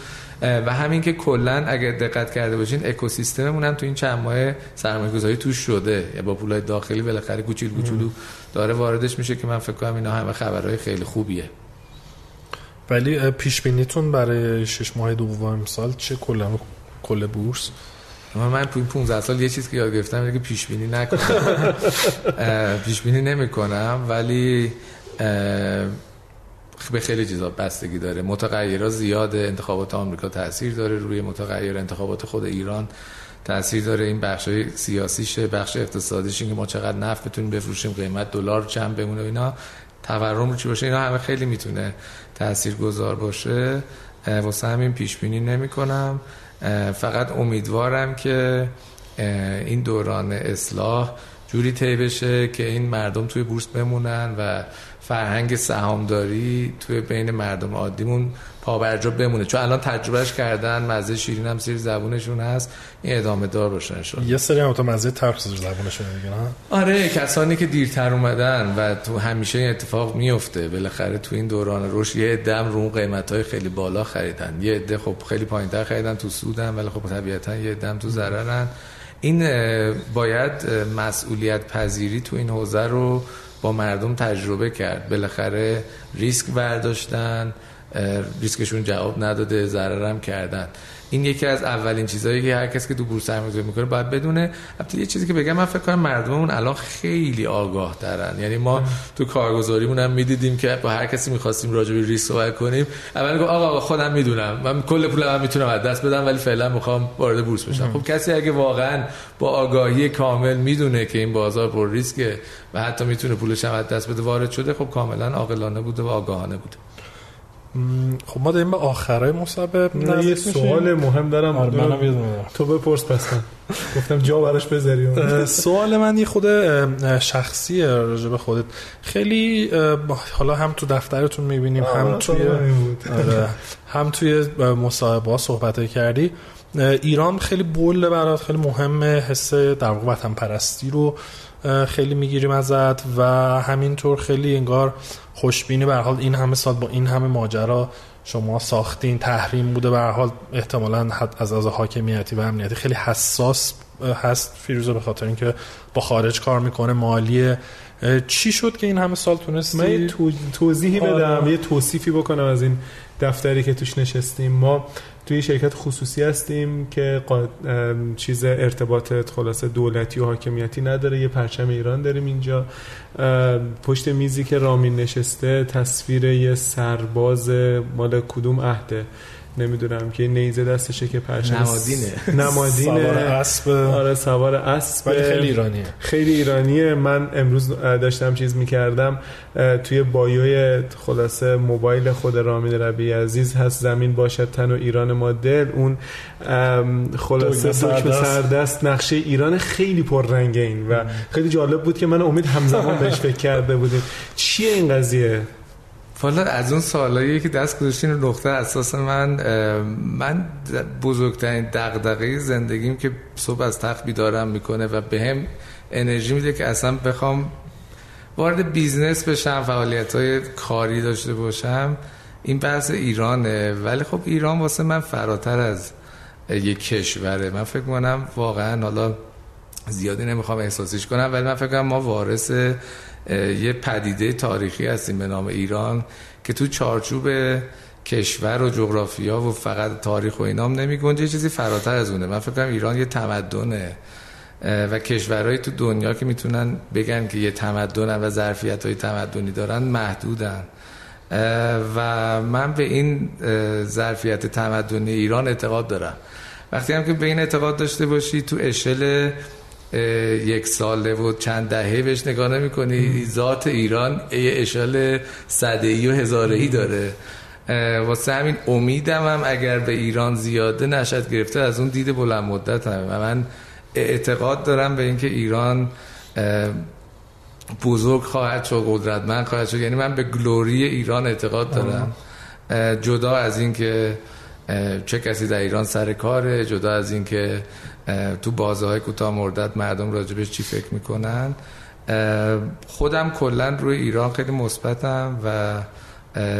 و همین که کلا اگر دقت کرده باشین اکوسیستممون هم تو این چند ماه سرمایه گذاری توش شده. یا با پولای داخلی بالاخره کوچیل کوچولو داره واردش میشه که من فکر کنم اینا همه خبرهای خیلی خوبیه. ولی پیش بینیتون برای شش ماه دوم سال چه کلا کل بورس؟ من تو این 15 سال یه چیز که یاد گرفتم اینه که پیش بینی نکنم. پیش بینی نمی‌کنم ولی به خیلی چیزا بستگی داره. متغیرها زیاد انتخابات آمریکا تاثیر داره روی متغیر انتخابات خود ایران تاثیر داره. این بخش سیاسیشه بخش اقتصادیش که ما چقدر نفت بتونیم بفروشیم قیمت دلار چند بمونه اینا تورم رو چی باشه اینا همه خیلی می‌تونه تأثیر گذار باشه واسه همین پیش بینی نمی کنم فقط امیدوارم که این دوران اصلاح جوری طی بشه که این مردم توی بورس بمونن و فرهنگ سهامداری توی بین مردم عادیمون پابرجا بمونه. چون الان تجربهش کردن مزه شیرین هم سیر زبونشون هست این ادامه دار باشن شد یه سری هم تو مزه سیر زبونشون دیگه آره کسانی که دیرتر اومدن و تو همیشه این اتفاق میفته بالاخره تو این دوران رشد یه عده رو قیمت های خیلی بالا خریدن. یه عده خب خیلی پایینتر خریدن تو سودن ولی خب طبیعتا یه عده تو ضررن. این باید مسئولیت پذیری تو این حوزه رو با مردم تجربه کرد. بالاخره ریسک برداشتن ریسکشون جواب نداده ضررم کردن. این یکی از اولین چیزهایی که هر کسی که تو بورس سرمایه‌گذاری می‌کنه باید بدونه. البته یه چیزی که بگم من فکر کنم مردممون الان خیلی آگاه ترن یعنی ما تو کارگزاریمون هم می‌دیدیم که با هر کسی می‌خواستیم راجع به ریسک صحبت کنیم. اول گفت آقا خودم می‌دونم. من کل پولم هم می‌تونم از دست بدم ولی فعلا می‌خوام وارد بورس بشم. خب کسی اگه واقعا با آگاهی کامل می‌دونه که این بازار پر ریسکه و حتی می‌تونه پولش هم از دست بده وارد شده خب کاملا عاقلانه بوده و آگاهانه بوده. خب ما داریم به آخرای مسابقه. یه سوال مهم دارم. آره منم تو بپرس پس من. گفتم جا براش بذاری. سوال من یه خود شخصیه راجع به خودت. خیلی حالا هم تو دفترتون می‌بینیم هم توی آره هم توی مصاحبه صحبت کردی. ایران خیلی بوله برات خیلی مهمه حس در واقع وطن پرستی رو خیلی می‌گیریم ازت و همینطور خیلی انگار خوشبینی به حال این همه سال با این همه ماجرا شما ساختین تحریم بوده. به حال احتمالا از از حاکمیتی و امنیتی خیلی حساس هست. فیروزه به خاطر اینکه با خارج کار می‌کنه مالی چی شد که این همه سال تونستی؟ من توضیحی بدم یه توصیفی بکنم از این دفتری که توش نشستیم. ما توی شرکت خصوصی هستیم که چیز ارتباط خلاصه دولتی و حاکمیتی نداره. یه پرچم ایران داریم اینجا. پشت میزی که رامین نشسته تصویر یه سرباز مال کدوم عهده؟ نمی‌دونم که نیزه دستشه که پرچم نمادینه نمادینه سوار اسب. آره سوار اسب. خیلی ایرانیه. خیلی ایرانیه. من امروز داشتم چیز می‌کردم. توی بایوی خلاصه موبایل خود رامین ربی عزیز هست. زمین باشد تن و ایران ما دل. اون خلاصه دکمه سردست. نقشه ایران خیلی رنگ این و خیلی جالب بود که من امید همزمان بهش فکر کرده بودیم. چیه این قضیه؟ والا از اون سالایی که دست گذاشتین نقطه اساس من من بزرگترین دغدغه زندگیم که صبح از تخت بیدارم می‌کنه و به هم انرژی میده که اصلا بخوام وارد بیزنس بشم فعالیت های کاری داشته باشم. این بحث ایرانه. ولی خب ایران واسه من فراتر از یک کشوره. من فکر کنم واقعا حالا زیادی نمی‌خوام احساسیش کنم ولی من فکر کنم ما وارث یه پدیده تاریخی هستیم به نام ایران که تو چارچوب کشور و جغرافیا و فقط تاریخ و اینام نمی گنجه چیزی فراتر از اونه. من فکر کنم ایران یه تمدنه. و کشورهایی تو دنیا که می‌تونن بگن که یه تمدنن و ظرفیت های تمدنی دارن محدودن. و من به این ظرفیت تمدنی ایران اعتقاد دارم. وقتی هم که به این اعتقاد داشته باشی تو اشل یک ساله و چند دهه بهش نگاه نمی کنی ذات ایران یه اشال صده و هزاره ای داره. واسه همین امیدم هم اگر به ایران زیاده نشد گرفته از اون دید بلند مدت هم. و من اعتقاد دارم به اینکه ایران بزرگ خواهد شد قدرتمند خواهد شد. یعنی من به گلوری ایران اعتقاد دارم. جدا از اینکه چه کسی در ایران سر کاره جدا از اینکه تو بازه های کوتاه مردت مردم راجبش چی فکر می‌کنن. خودم کلا روی ایران خیلی مثبتم و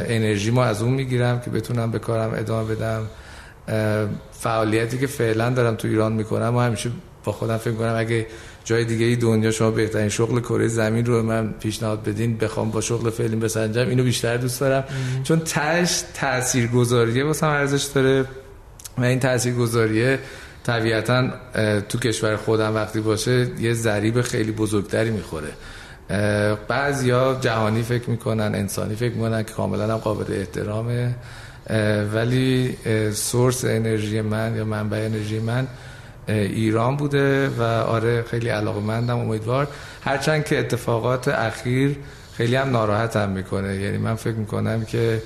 انرژی ما از اون می‌گیرم که بتونم به کارم ادامه بدم. فعالیتی که فعلا دارم تو ایران می‌کنم و همیشه با خودم فکر کنم اگه جای دیگه ای دنیا شما بهترین شغل کره زمین رو من پیشنهاد بدین بخوام با شغل فعلی بسنجم اینو بیشتر دوست دارم. چون تاش تاثیرگذاریه واسه ارزش داره و این تاثیرگذاریه طبیعتا تو کشور خودم وقتی باشه یه ضریب خیلی بزرگتری می‌خوره. بعضیا جهانی فکر می‌کنن انسانی فکر می‌کنن که کاملا هم قابل احترامه. ولی سورس انرژی من یا منبع انرژی من ایران بوده و آره خیلی علاقه مندم امیدوار. هرچند که اتفاقات اخیر خیلی هم ناراحتم می‌کنه. یعنی من فکر می‌کنم که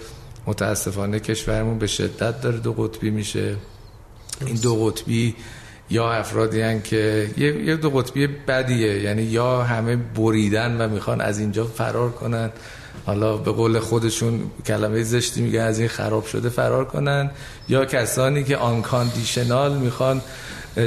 متاسفانه کشورمون به شدت داره دو قطبی میشه. این دو قطبی یا افرادی هن که یه دو قطبی بدیه. یعنی یا همه بریدن و می‌خوان از اینجا فرار کنن. حالا به قول خودشون کلمه زشتی میگه از این خراب شده فرار کنن. یا کسانی که آن کاندیشنال می‌خوان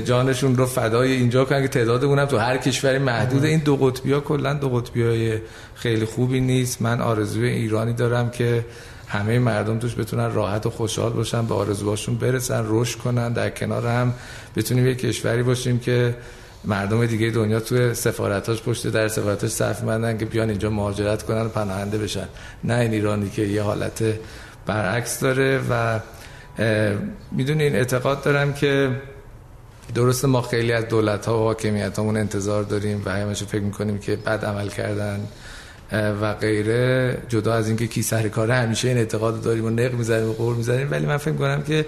جانشون رو فدای اینجا کنن که تعدادمون هم تو هر کشوری محدود. این دو قطبی ها کلا دو قطبی های خیلی خوبی نیست. من آرزوی ایرانی دارم که همه مردم توش بتونن راحت و خوشحال باشن به آرزوهاشون برسن رشد کنن. در کنار هم بتونیم یه کشوری باشیم که مردم دیگه دنیا توی سفارتاش پشت در سفارتاش صف مندن که بیان اینجا مهاجرت کنن و پناهنده بشن. نه این ایرانی که یه حالت برعکس داره و می‌دونین اعتقاد دارم که درست ما خیلی از دولت ها و حاکمیت همون انتظار داریم و همیشه فکر می‌کنیم که بد عمل کردن و غیره جدا از اینکه کی سر کاره همیشه این اعتقاد داریم و نق می‌زنیم و قور می‌زنیم. ولی من فکر کنم که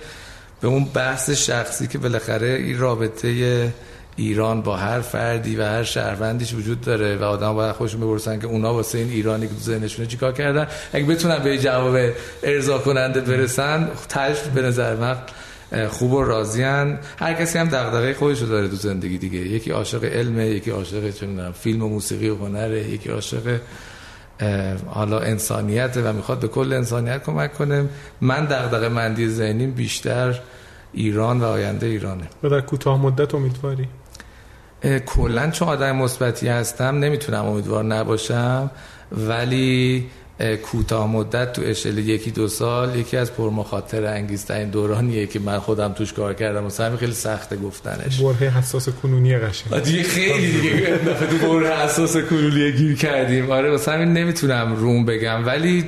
به اون بحث شخصی که بالاخره این رابطه ایران با هر فردی و هر شهروندیش وجود داره و آدم باید خوشون بپرسن که اونا واسه این ایرانی که ذهنشونه چیکار کردن. اگه بتونن به جواب ارضا کننده برسن تاش به نظر من خوب و راضیان هر کسی هم دغدغه خودش رو داره تو زندگی دیگه. یکی عاشق علمه یکی عاشق چه فیلم و موسیقی و هنره یکی عاشق حالا انسانیت و می‌خواد به کل انسانیت کمک کنه. من دغدغه مندی ذهنیم بیشتر ایران و آینده ایرانه. و در کوتاه مدت امیدواری؟ کلا چون آدم مثبتی هستم نمی‌تونم امیدوار نباشم ولی کوتاه مدت تو اشل یکی دو سال یکی از پرمخاطر انگیزترین دورانیه که من خودم توش کار کردم و همین خیلی سخته گفتنش. بره حساس کنونی قشنگ. دیگه خیلی دیگه. تو بره حساس کنونی گیر کردیم. آره واسه همین نمی‌تونم روم بگم. ولی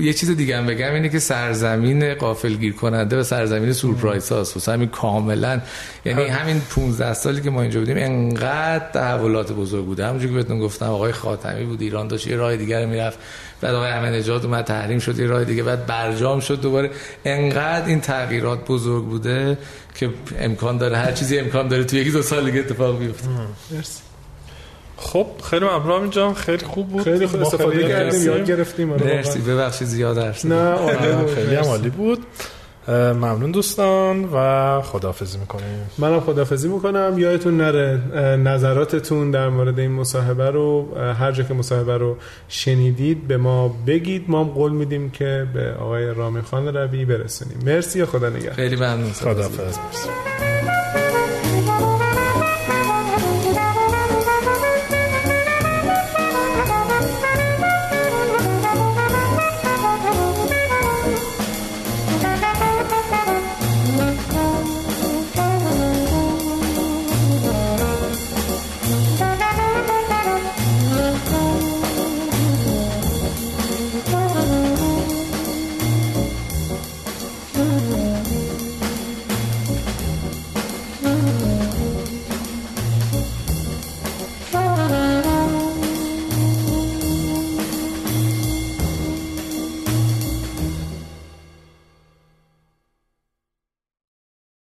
یه چیز دیگه هم بگم اینه که سرزمین قافل گیر کننده و سرزمین سورپرایز هاست. واسه همین کاملا یعنی همین 15 سالی که ما اینجا بودیم انقدر تحولات بزرگ بوده. همونجوری که بهتون گفتم آقای خاتمی بود ایران داشت یه راه دیگر می‌رفت. بعد آقای احمد نژاد اومد تحریم شد یه راه دیگه بعد برجام شد دوباره. انقدر این تغییرات بزرگ بوده که امکان داره هر چیزی امکان داره تو یکی دو سال دیگه اتفاق بیفته. خب خیلی ممنون اینجا خیلی خوب بود. خیلی خوب استفاده کردیم. یاد گرفتیم. مرسی ببخشید زیاد درس نه خیلی عالی بود. ممنون دوستان و خدافزی می‌کنیم. منم خدافزی می‌کنم. یادتون نره نظراتتون در مورد این مصاحبه رو هر جا که مصاحبه رو شنیدید به ما بگید. ما هم قول میدیم که به آقای رامی خان روی برسونیم. مرسی خدا نگهدار. خیلی ممنون. خدافز